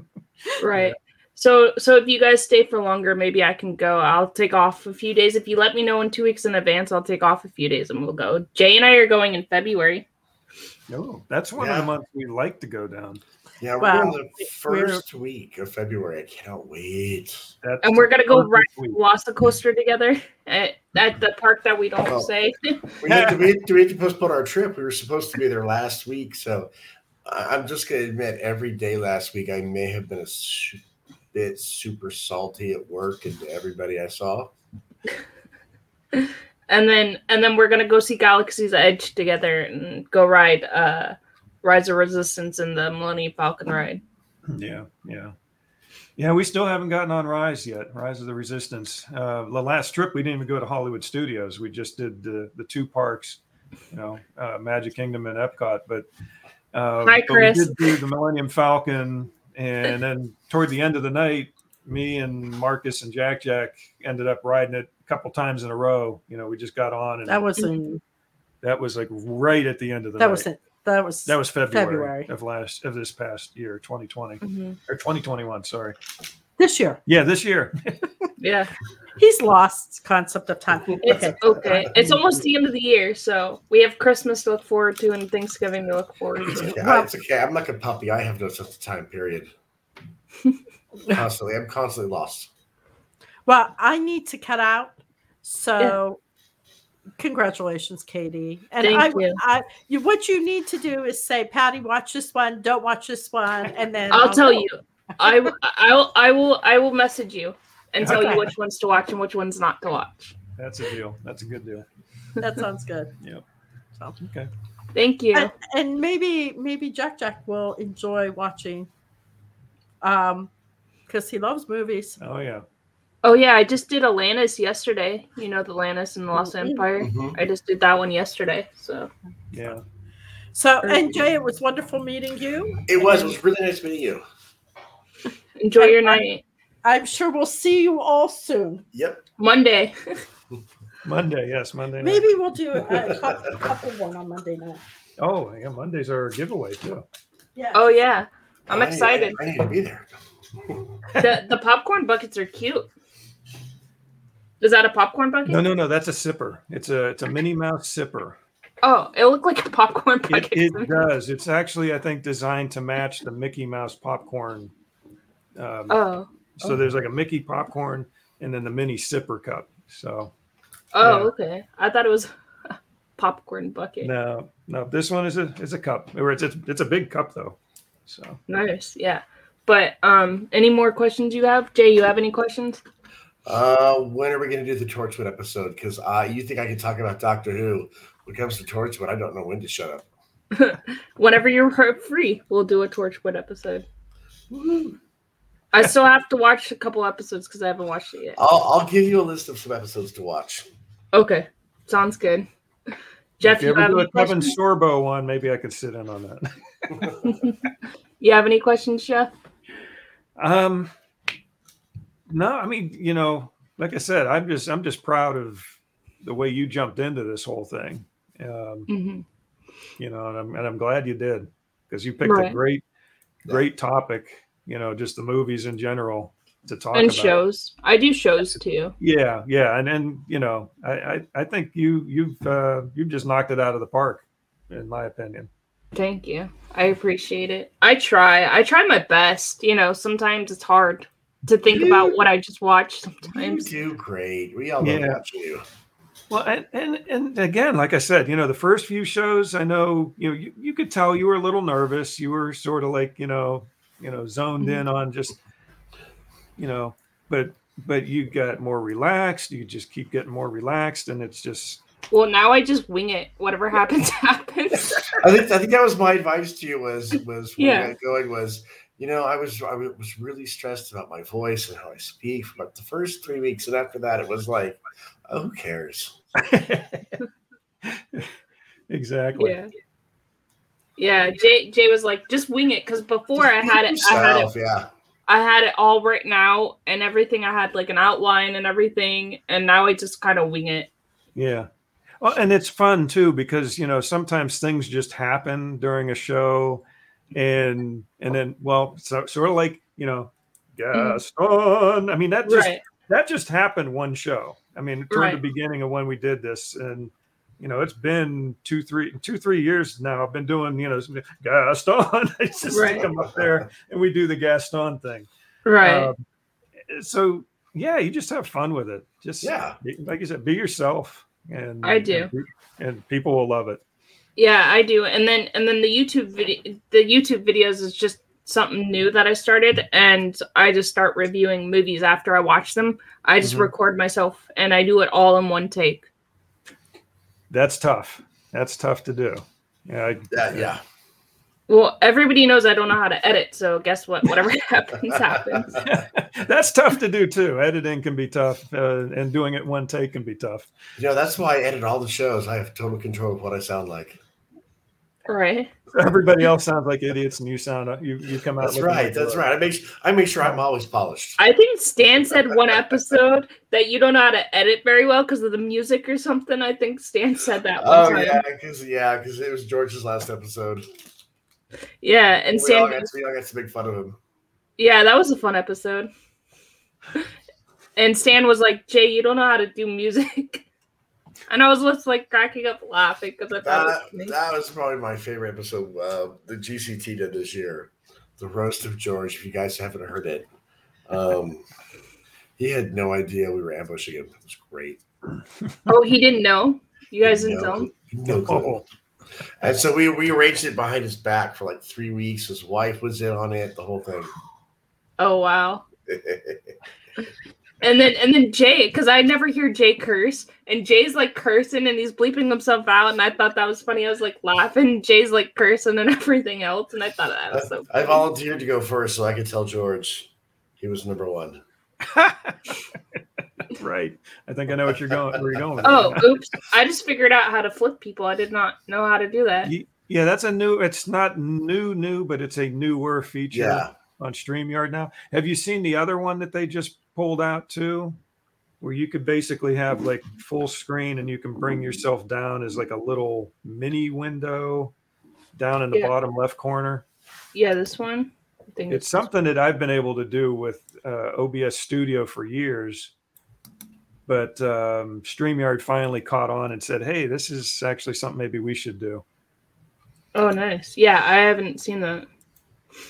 Right. So so if you guys stay for longer, maybe I can go. I'll take off a few days. If you let me know in two weeks in advance, I'll take off a few days and we'll go. Jay and I are going in February. no, that's one of the months we like to go down. Yeah, we're Well, in the we're- first week of February. I cannot wait. That's And we're gonna go the ride first week. Velocicoaster together at, at the park that we don't Oh. say. We need, to, we, do we have to postpone our trip? We were supposed to be there last week, so I- I'm just going to admit, every day last week I may have been a su- bit super salty at work and to everybody I saw. and then and then we're gonna go see Galaxy's Edge together and go ride uh Rise of Resistance and the Millennium Falcon ride. Yeah, yeah, Yeah, we still haven't gotten on Rise yet. Rise of the Resistance. Uh, the last trip, we didn't even go to Hollywood Studios. We just did the the two parks, you know, uh, Magic Kingdom and Epcot. But uh, Hi, but we did do the Millennium Falcon, and then toward the end of the night, me and Marcus and Jack Jack ended up riding it a couple times in a row. You know, we just got on, and That was in that was like right at the end of the that night. was it. That was That was February, February. of last of this past year, 2020 Mhm. or 2021. Sorry. this year. Yeah, this year. Yeah, He's lost concept of time. it's Okay. okay. It's almost the end of the year, so we have Christmas to look forward to and Thanksgiving to look forward to. Yeah, Well- it's okay. I'm like a puppy. I have no sense of time. Period. constantly, I'm constantly lost. Well, I need to cut out. So congratulations, Katie. And Thank I, you. I you what you need to do is say, Patty, watch this one, don't watch this one, and then I'll tell you. I, I'll, I will I will message you and tell Okay. you which ones to watch and which ones not to watch. That's a deal. That's a good deal. That sounds good. Yep. So, Okay. Thank you. and, and maybe maybe Jack Jack will enjoy watching um because he loves movies. Oh yeah. Oh yeah, I just did Atlantis yesterday. You know the Atlantis and the Lost Mhm. Empire. Mhm. I just did that one yesterday. So Yeah. So and Jay, it was wonderful meeting you. It was. It was really nice meeting you. enjoy your I- night. I'm sure we'll see you all soon. Yep. Monday. Monday. Yes, Monday. night. Maybe we'll do a, a couple, couple one on Monday night. Oh yeah, Mondays are a giveaway too. Yeah. Oh yeah. I'm I need- excited. I need to be there. The the popcorn buckets are cute. Is that a popcorn bucket? No, no, no. That's a sipper. It's a it's a Minnie Mouse sipper. Oh, it looked like a popcorn It, bucket. it does. It's actually I think designed to match the Mickey Mouse popcorn. Um, Oh. So there's like a Mickey popcorn and then the mini sipper cup. So Oh, Yeah. okay. I thought it was a popcorn bucket. no, no. This one is a is a cup. Or it's it's, it's a big cup though. So Nice. Yeah. But um any more questions you have? Jay, you have any questions? Uh, when are we going to do the Torchwood episode? Because uh, you think I can talk about Doctor Who? When it comes to Torchwood, I don't know when to shut up. Whenever you're free, we'll do a Torchwood episode. I still have to watch a couple episodes because I haven't watched it yet. I'll I'll give you a list of some episodes to watch. Okay. Sounds good. Jeff, if you you, ever have do a any Kevin questions? Sorbo one, maybe I could sit in on that. you have any questions, Jeff? Um, no, I mean, you know, like I said, I'm just I'm just proud of the way you jumped into this whole thing. Um, hmm you know, and I'm and I'm glad you did because you picked Right. a great, great topic. You know, just the movies in general to talk And about. shows. I do shows too. Yeah, yeah, and and you know, I I, I think you you've uh, you've just knocked it out of the park, in my opinion. Thank you. I appreciate it. I try. I try my best. You know, sometimes it's hard to think about what I just watched Sometimes You sometimes. do great. We all love Yeah. watching you. Well, and, and and again, like I said, you know, the first few shows, I know, you know, you, you could tell you were a little nervous. You were sort of like, you know, you know, zoned mm-hmm. in on just, you know, but but you got more relaxed. You just keep getting more relaxed, and it's just Well, now I just wing it. Whatever happens, happens. I think I think that was my advice to you was was Yeah. going was you know I was I was really stressed about my voice and how I speak for about the first three weeks and after that it was like oh, who cares exactly. yeah. Yeah, Jay Jay was like, just wing it, because before I had it, I had it, yeah I had it all written out and everything. I had like an outline and everything, and now I just kind of wing it. Yeah. Well, and it's fun too because you know sometimes things just happen during a show, and and then well, so sort of like you know, mm-hmm. Gaston. I mean that just right. that just happened one show. I mean, toward Right. the beginning of when we did this, and you know, it's been two, three, two, three years now. I've been doing, you know, some- Gaston. I just stick Right. them up there, and we do the Gaston thing. Right. Um, so yeah, you just have fun with it. Just Yeah. be- like you said, be yourself, and I do. and, and people will love it. Yeah, I do. And then and then the YouTube video the YouTube videos is just something new that I started and I just start reviewing movies after I watch them. I just Mhm. record myself and I do it all in one take. That's tough. That's tough to do. Yeah, I, yeah yeah Well, everybody knows I don't know how to edit, so guess what? Whatever happens, happens. That's tough to do too. Editing can be tough, uh, and doing it one take can be tough. You know, that's why I edit all the shows. I have total control of what I sound like. Right. Everybody else sounds like idiots, and you sound uh, you you come out. That's right. That's right. I make I make sure I'm always polished. I think Stan said one episode that you don't know how to edit very well because of the music or something. I think Stan said that one Oh time. yeah, because yeah, because it was George's last episode. Yeah, and we all Stan got we all got to make fun of him. Yeah, that was a fun episode. And Stan was like, Jay, you don't know how to do music. And I was just like cracking up laughing because I thought That, was that was probably my favorite episode uh, the GCT did this year. The roast of George. If you guys haven't heard it, um, he had no idea we were ambushing him. It was great. Oh, he didn't know? You guys didn't no, tell? No clue. And so we we arranged it behind his back for like three weeks. His wife was in on it. The whole thing. Oh, wow. And then and then Jay, because I never hear Jay curse, and Jay's like cursing and he's bleeping himself out, and I thought that was funny. I was like laughing. Jay's like cursing and everything else, and I thought that was so. I Funny. volunteered to go first so I could tell George he was number one. right. I think I know what you're going. Where you're going. Oh, that. oops! I just figured out how to flip people. I did not know how to do that. Yeah, that's a new. It's not new, new, but it's a newer feature Yeah. on Streamyard now. Have you seen the other one that they just pulled out too, where you could basically have like full screen and you can bring yourself down as like a little mini window down in the Yeah. bottom left corner. Yeah, this one. I think It's something that I've been able to do with uh, OBS Studio for years. But um, StreamYard finally caught on and said, hey, this is actually something maybe we should do. Oh, nice. Yeah, I haven't seen that.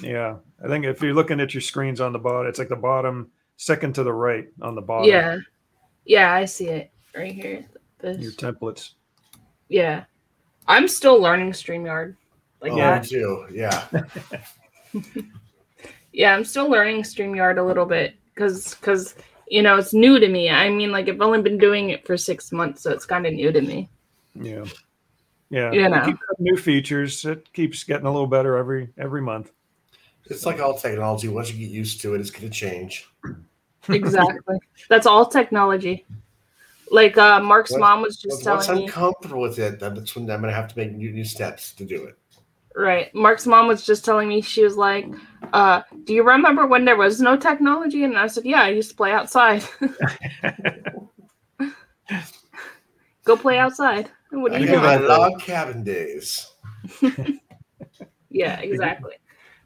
Yeah. I think if you're looking at your screens on the bottom, it's like the bottom, second to the right on the bottom. Yeah, yeah, I see it right here. This. Your templates. Yeah, I'm still learning Streamyard. Like oh, that. too. Yeah. Yeah, I'm still learning StreamYard a little bit because because you know it's new to me. I mean, like I've only been doing it for six months, so it's kind of new to me. Yeah. Yeah. You know. keep new features. It keeps getting a little better every every month. It's like all technology. Once you get used to it, it's going to change. Exactly. That's all technology. Like uh, Mark's Once- mom was just Once, once telling I'm me. comfortable with it, then that's when I'm going to have to make new, new steps to do it. Right. Mark's mom was just telling me she was like, uh, "Do you remember when there was no technology?" And I said, "Yeah, I used to play outside. Go play outside." What are you doing? my log cabin days. Yeah, exactly.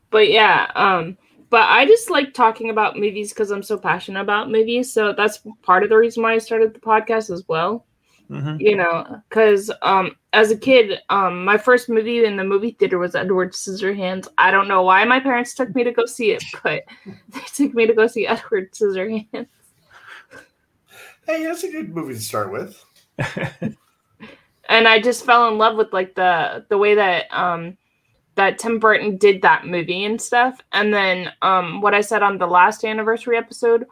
But yeah, um, but I just like talking about movies because I'm so passionate about movies. So that's part of the reason why I started the podcast as well. Mhm. You know, because um, as a kid, um, my first movie in the movie theater was Edward Scissorhands. I don't know why my parents took me to go see it, but they took me to go see Edward Scissorhands. Hey, that's a good movie to start with. and I just fell in love with like the the way that um that Tim Burton did that movie and stuff. And then um what I said on the last anniversary episode,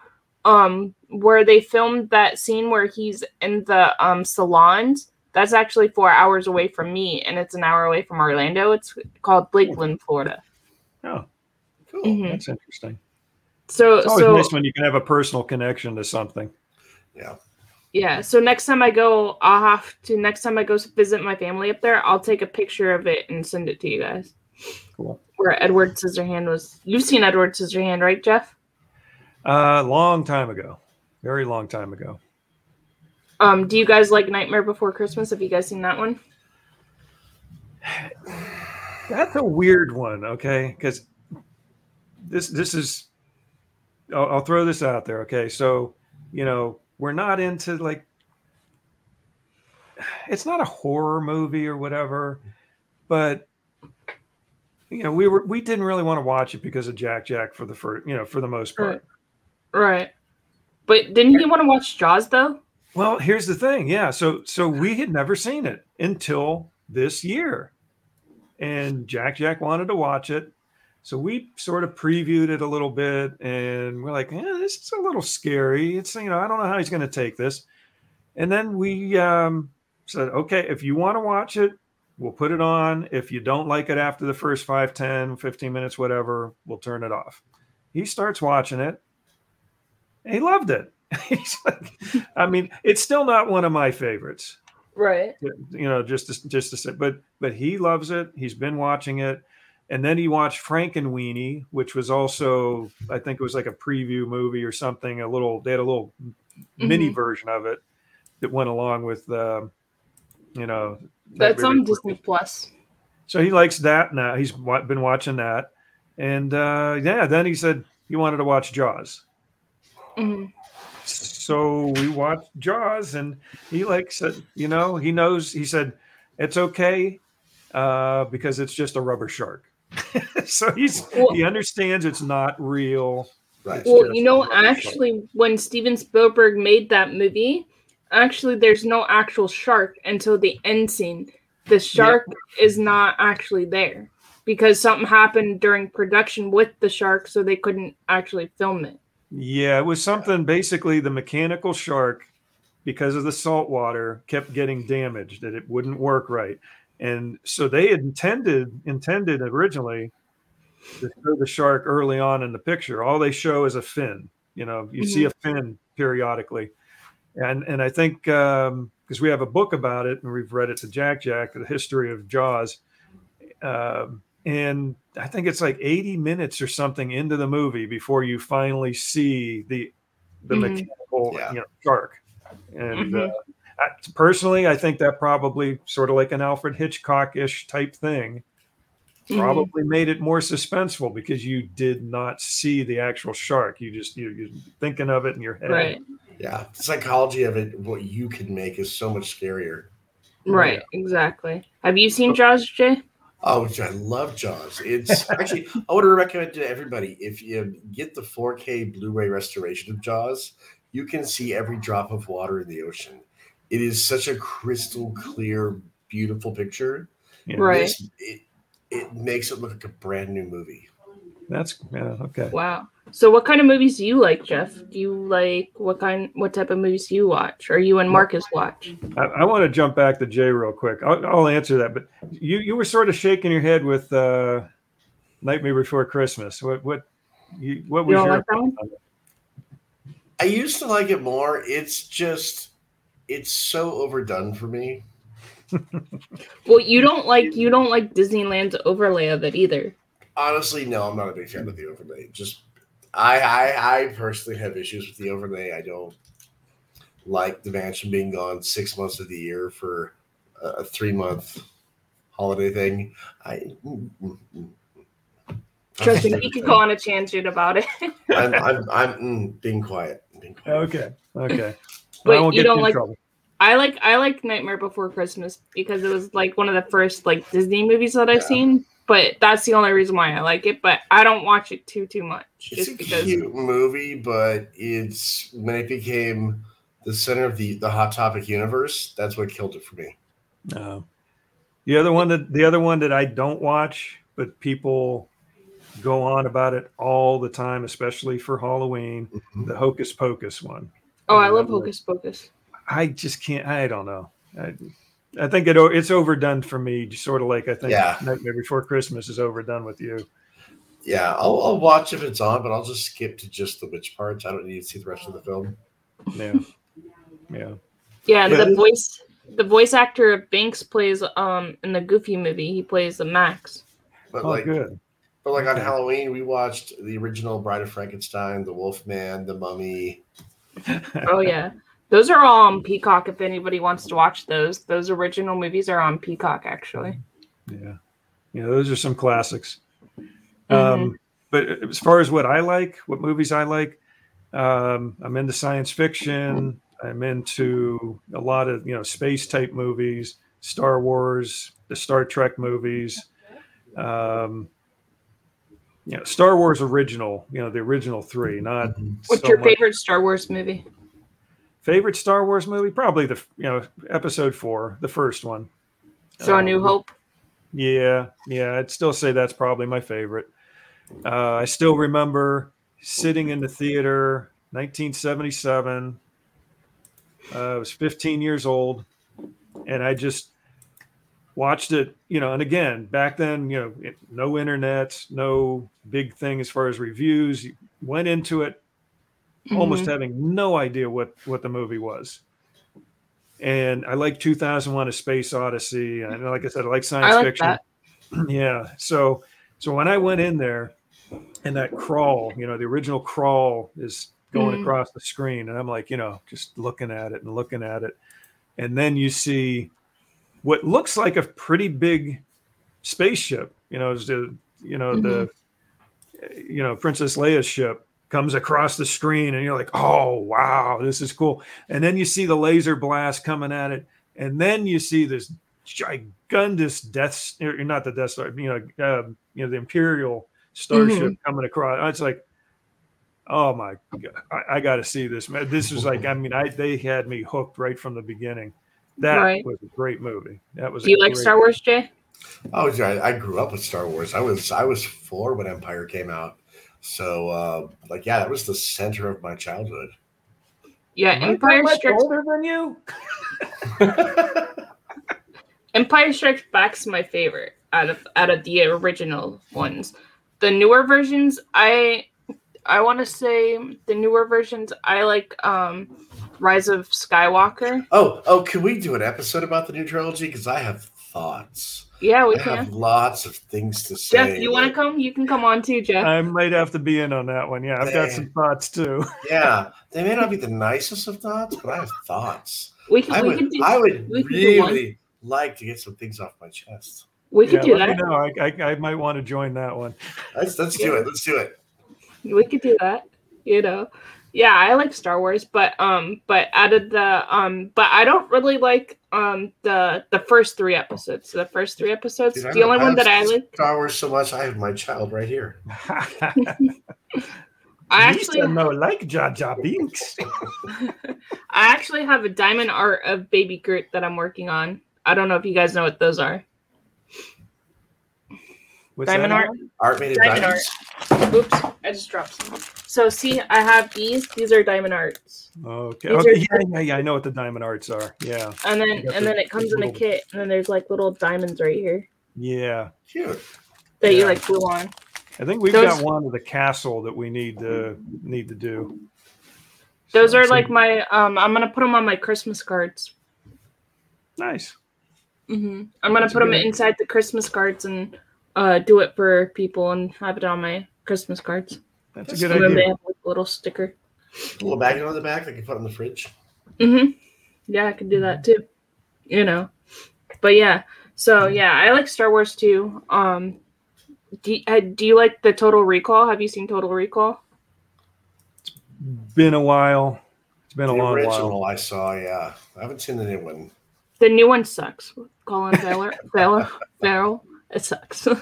um where they filmed that scene where he's in the um salons, that's actually four hours away from me and it's an hour away from Orlando. It's called Lakeland, Florida. Oh, Cool. Mhm. that's interesting. So It's always so nice when you can have a personal connection to something. Yeah. Yeah. So next time I go, I'll have to. Next time I go visit my family up there, I'll take a picture of it and send it to you guys. Cool. Where Edward Scissorhand was. You've seen Edward Scissorhand, right, Jeff? Uh, long time ago, very long time ago. Um, do you guys like Nightmare Before Christmas? Have you guys seen that one? That's a weird one, okay? Because this this is, I'll, I'll throw this out there, okay? So, you know, we're not into like, it's not a horror movie or whatever, but you know, we were we didn't really want to watch it because of Jack Jack for the first, you know, for the most part. Right. But didn't you want to watch Jaws though? Well, here's the thing. Yeah. So so we had never seen it until this year. And Jack Jack wanted to watch it. So we sort of previewed it a little bit and we're like, eh, this is a little scary. It's you know, I don't know how he's gonna take this. And then we um said, okay, if you want to watch it, We'll put it on. If you don't like it after the first 5, 10, 15 minutes, whatever, we'll turn it off. He starts watching it. he loved it. He's like, I mean, it's still not one of my favorites. Right. You know, just to, just to say, but but he loves it. He's been watching it, and then he watched Frankenweenie, which was also I think it was like a preview movie or something. A little they had a little mm-hmm. mini version of it that went along with, uh, you know, that's on Disney Plus. So he likes that now. He's been watching that, and uh, yeah, then he said he wanted to watch Jaws. Mm-hmm. So we watched Jaws, and he like said, you know, he knows. He said it's okay uh, because it's just a rubber shark. so he's well, he understands it's not real. Right. Well, you know, actually, shark. when Steven Spielberg made that movie, actually, there's no actual shark until the end scene. The shark yeah. is not actually there because something happened during production with the shark, so they couldn't actually film it. Yeah, it was something basically the mechanical shark, because of the salt water, kept getting damaged, that it wouldn't work right. And so they had intended intended originally to show the shark early on in the picture. All they show is a fin. You know, you mm-hmm. see a fin periodically. And and I think because um, we have a book about it and we've read it to Jack Jack, the history of Jaws. Um, and I think it's like 80 minutes or something into the movie before you finally see the the mm-hmm. mechanical yeah. you know, shark. And mm-hmm. uh, I, personally, I think that probably sort of like an Alfred Hitchcock ish type thing. Mm-hmm. Probably made it more suspenseful because you did not see the actual shark. You just you, you're thinking of it in your head. Right. Yeah, the psychology of it, what you can make, is so much scarier. Right. Yeah. Exactly. Have you seen Jaws, Jay? Oh, I love Jaws. It's actually I would recommend to everybody. If you get the 4K Blu-ray restoration of Jaws, you can see every drop of water in the ocean. It is such a crystal clear, beautiful picture. Yeah. Right. it, it makes it look like a brand new movie. That's yeah, okay. Wow. So what kind of movies do you like, Jeff? Do you like what kind what type of movies do you watch or you and Marcus watch? I, I want to jump back to Jay real quick. I'll, I'll, answer that, but you you were sort of shaking your head with uh Nightmare Before Christmas. What what you, what was you your like I used to like it more. It's just it's so overdone for me. well, you don't like you don't like Disneyland's overlay of it either. Honestly, no, I'm not a big fan of the overlay. Just I, I I personally have issues with the overlay. I don't like the mansion being gone six months of the year for a three month holiday thing. I mm, mm, mm. Trust me, you could go on a tangent about it. I'm I'm, I'm mm, being, quiet, being quiet. Okay, okay. but you don't like. Trouble. I like I like Nightmare Before Christmas because it was like one of the first like Disney movies that I've yeah. seen but that's the only reason why I like it. But I don't watch it too too much. It's a because... cute movie, but it's when it became the center of the the hot topic universe. That's what killed it for me. No, the other one that the other one that I don't watch, but people go on about it all the time, especially for Halloween. Mm-hmm. The Hocus Pocus one. Oh, I love Hocus Pocus. I just can't. I don't know. I, I think it it's overdone for me. Just sort of like I think yeah. Nightmare Before Christmas is overdone with you. Yeah, I'll, I'll, watch if it's on, but I'll just skip to just the witch parts. I don't need to see the rest of the film. Yeah, yeah, yeah. The voice, the voice actor of Binx plays um in the Goofy movie. He plays the Max. But oh, like, good. But like on Halloween, we watched the original Bride of Frankenstein, The Wolf Man, The Mummy. oh yeah. Those are all on Peacock. If anybody wants to watch those, those original movies are on Peacock. Actually. Yeah, yeah, those are some classics. Mm-hmm. Um, but as far as what I like, what movies I like, um, I'm into science fiction. I'm into a lot of you know space type movies, Star Wars, the Star Trek movies. Um, you know, Star Wars original, you know, the original three, not. Mm-hmm. What's so your much. favorite Star Wars movie? Favorite Star Wars movie? Probably the you know Episode Four, the first one. So um, A New Hope. Yeah, yeah, I'd still say that's probably my favorite. Uh, I still remember sitting in the theater, 1977. Uh, I was 15 years old, and I just watched it, you know, and again, back then, you know, it, no internet, no big thing as far as reviews. You went into it almost Mhm. having no idea what what the movie was. And I like 2001: A Space Odyssey, and like I said, I like science I like fiction. that. yeah. So so when I went in there, and that crawl, you know, the original crawl is going Mhm. across the screen, and I'm like, you know, just looking at it and looking at it, and then you see what looks like a pretty big spaceship. You know, is the you know the you know Princess Leia's ship comes across the screen, and you're like, oh wow, this is cool. And then you see the laser blast coming at it, and then you see this gigundous death, or not the Death Star, you know, uh, you know the Imperial starship coming across. It's like, oh my god, I, I got to see this. Man, this was like, I mean, I they had me hooked right from the beginning. That Right. was a great movie. That was. Do you like great- Star Wars, Jay? Oh, yeah, I grew up with Star Wars. I was I was four when Empire came out. So, uh, like, yeah, that was the center of my childhood. Yeah, Am I that Empire Strikes older than you. Empire Strikes Back's my favorite out of out of the original ones. The newer versions, I I want to say the newer versions, I like um Rise of Skywalker. oh, oh, can we do an episode about the new trilogy? Because I have thoughts. Yeah, we I have can. lots of things to say. Jeff, you want to come? You can come on too, Jeff. I might have to be in on that one. Yeah, I've got some thoughts too. Yeah, they may not be the nicest of thoughts, but I have thoughts. we can. I we would, can do. I would we can really like to get some things off my chest. we could yeah, do that. know. I, I, I might want to join that one. Let's let's do it. Let's do it. We could do that. You know. Yeah, I like Star Wars, but um, but out of the um, but I don't really like um the the first three episodes. The first three episodes. Dude, I the don't- only one that I like. Star Wars so much. I have my child right here. I actually no like Jar Jar Binks. I actually have a diamond art of Baby Groot that I'm working on. I don't know if you guys know what those are. What's Diamond that art? again? Art made of Diamond diamonds. Oops, I just dropped some. So see, I have these. These are diamond arts, Okay. These okay. Yeah, yeah, yeah. I know what the diamond arts are. Yeah. and then and the- then it comes the in a kit, and then there's like little diamonds right here Oh, Yeah. Cute. that you Yeah. like glue on. I think we've Those- got one of the castle that we need to need to do. Those So- are so- like my. Um, I'm gonna put them on my Christmas cards. nice. Mm-hmm. I'm gonna That's put them good idea. inside the Christmas cards and uh, do it for people and have it on my Christmas cards. That's That's a good And then they idea. have like a little sticker. A little magnet on the back that you put in the fridge. hmm Yeah, I could do that too. You know, but yeah. So yeah, I like Star Wars too. Um, do uh, do you like the Total Recall? Have you seen Total Recall? It's Been a while. It's been a the long original while. I saw, yeah. I haven't seen the new one. The new one sucks. Colin Farrell, Farrell, Farrell. It sucks.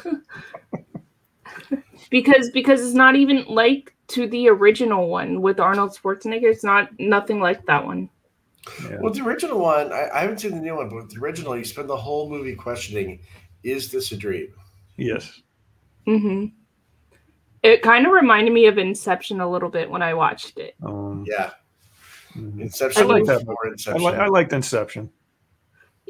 because because it's not even like to the original one with Arnold Schwarzenegger. It's not nothing like that one. Yeah. Well, the original one, I, I haven't seen the new one, but the original, you spend the whole movie questioning, is this a dream? Yes. Mm-hmm. It kind of reminded me of Inception a little bit when I watched it. Um, Yeah. mhm. Inception I like was that before I, Inception. li- I liked Inception.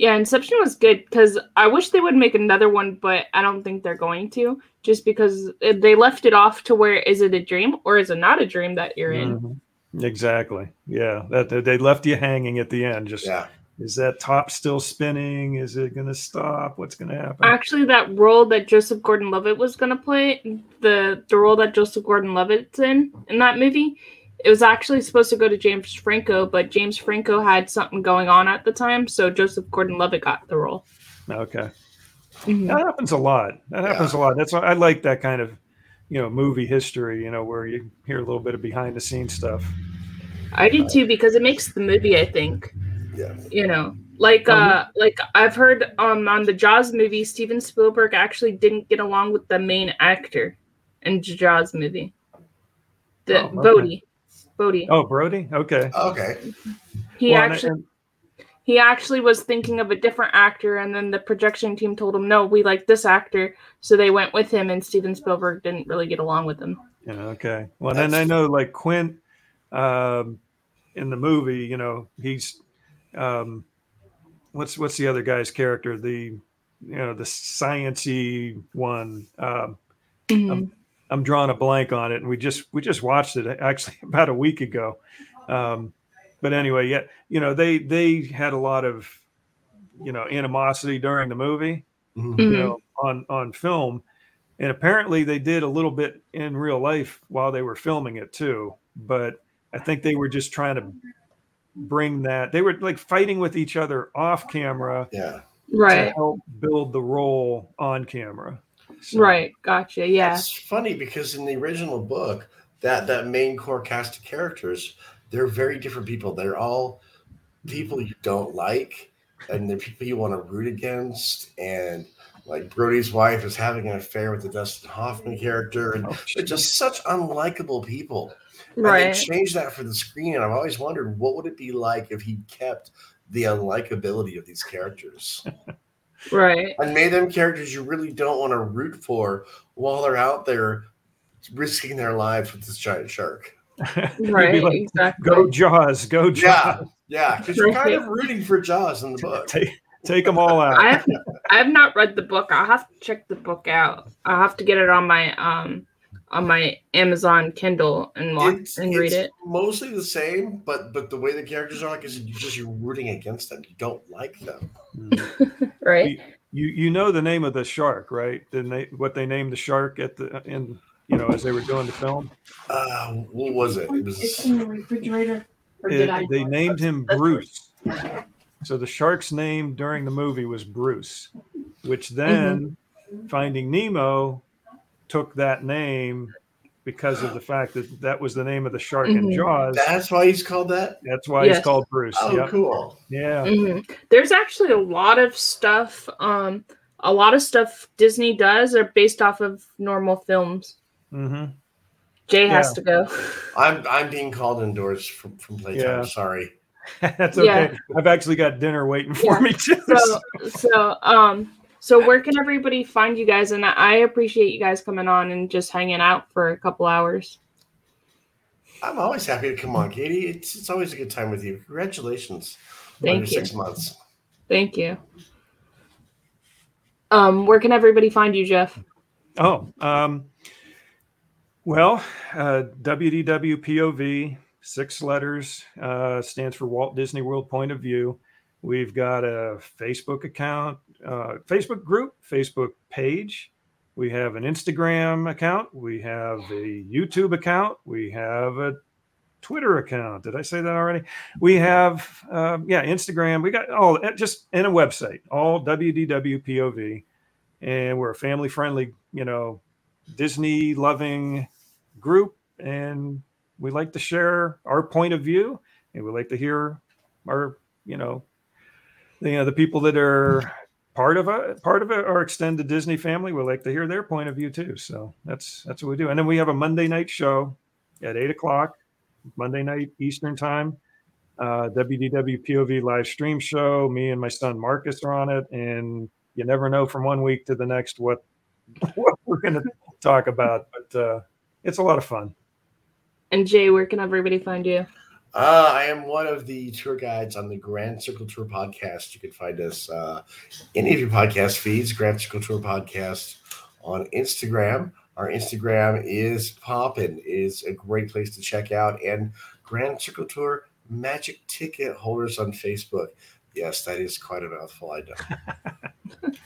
Yeah, Inception was good because I wish they would make another one, but I don't think they're going to. Just because they left it off to where is it a dream or is it not a dream that you're in? Mhm. Exactly. Yeah. That that- they left you hanging at the end. Just yeah. is that top still spinning? Is it going to stop? What's going to happen? Actually, that role that Joseph Gordon-Levitt was gonna play, the the role that Joseph Gordon-Levitt's in in that movie, it was actually supposed to go to James Franco, but James Franco had something going on at the time, so Joseph Gordon-Levitt got the role. Okay. Mhm. That happens a lot. That happens a lot. That's why I like that kind of, you know, movie history. You know, where you hear a little bit of behind the scenes stuff. I do too because it makes the movie. I think Yeah. you know, like uh, like I've heard um on the Jaws movie, Steven Spielberg actually didn't get along with the main actor in the Jaws movie, the Oh, okay. Bodie. Bodie. Oh, Brody. Okay. Okay. he Well, actually and- he actually was thinking of a different actor and then the projection team told him no we like this actor so they went with him and steven spielberg didn't really get along with him Yeah, okay. Well, then I know like Quint um, in the movie, you know, he's um, what's what's the other guy's character? The you know the sciency one. Um, Mhm. I'm, I'm drawing a blank on it, and we just we just watched it actually about a week ago. Um, but anyway, yeah, you know they they had a lot of you know animosity during the movie, Mhm. you Mhm. know, on on film, and apparently they did a little bit in real life while they were filming it too. But I think they were just trying to bring that they were like fighting with each other off camera Yeah. to Right. help build the role on camera. So- Right. Gotcha. Yeah. It's funny because in the original book, that that main core cast of characters, they're very different people. They're all people you don't like, and they're people you want to root against. And like Brody's wife is having an affair with the Dustin Hoffman character, and Oh, they're just such unlikable people. And Right. they changed that for the screen, and I've always wondered what would it be like if he kept the unlikability of these characters Right. and made them characters you really don't want to root for while they're out there risking their lives with this giant shark. Right. like, exactly. go Jaws, go Yeah, Jaws, yeah, because you're kind of rooting for Jaws in the book. take, take them all out. I have I have not read the book. I'll have to check the book out. I'll have to get it on my um on my Amazon Kindle and watch It's, and read it's it. mostly the same, but but the way the characters are, like I said, you just you're rooting against them. You don't like them. Right. You you know the name of the shark, right? The na- what they named the shark at the in you know as they were doing the film. Uh, what was it? It was in the refrigerator. It- they named him Bruce. So the shark's name during the movie was Bruce, which then Finding Nemo took that name because of the fact that that was the name of the shark in Mhm. Jaws. that's why he's called that. That's why Yes. he's called Bruce. Oh, Yep. cool. Yeah. Mhm. There's actually a lot of stuff. Um, a lot of stuff Disney does are based off of normal films. Mm-hmm. Jay has to go. I'm I'm being called indoors from from playtime. Yeah. Sorry. That's okay. Yeah. I've actually got dinner waiting for Yeah. me too. So, so, um, so where can everybody find you guys? And I appreciate you guys coming on and just hanging out for a couple hours. I'm always happy to come on, Katie. It's it's always a good time with you. Congratulations on Thank you. six months. Thank you. Um, where can everybody find you, Jeff? Oh, um, well, uh, WDWPOV, six letters, uh, stands for Walt Disney World Point of View. We've got a Facebook account, uh, Facebook group, Facebook page. We have an Instagram account. We have a YouTube account. We have a Twitter account. Did I say that already? We have, um, yeah, Instagram. We got all just and a website, all WDWPOV. And we're a family friendly, you know, Disney loving group. And we like to share our point of view and we like to hear our, you know, you know, the people that are part of a part of our extended Disney family. We like to hear their point of view too. So that's that's what we do. And then we have a Monday night show at eight o'clock, Monday night Eastern time. Uh, WDW POV live stream show. Me and my son Marcus are on it, and you never know from one week to the next what what we're going to talk about. But uh, it's a lot of fun. And Jay, where can everybody find you? Uh, I am one of the tour guides on the Grand Circle Tour podcast. You can find us uh, any of your podcast feeds, Grand Circle Tour podcast on Instagram. Our Instagram is poppin'. is a great place to check out. And Grand Circle Tour magic ticket holders on Facebook. Yes, that is quite a mouthful. I know.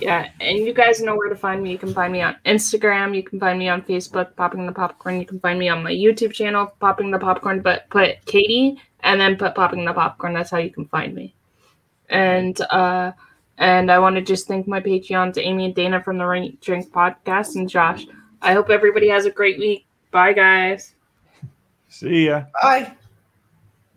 Yeah, and you guys know where to find me. You can find me on Instagram. You can find me on Facebook, Popping the Popcorn. You can find me on my YouTube channel, Popping the Popcorn. But put Katie and then put Popping the Popcorn. That's how you can find me. And uh, and I want to just thank my Patreons, Amy and Dana from the Rain Drink Podcast, and Josh. I hope everybody has a great week. Bye, guys. See ya. Bye.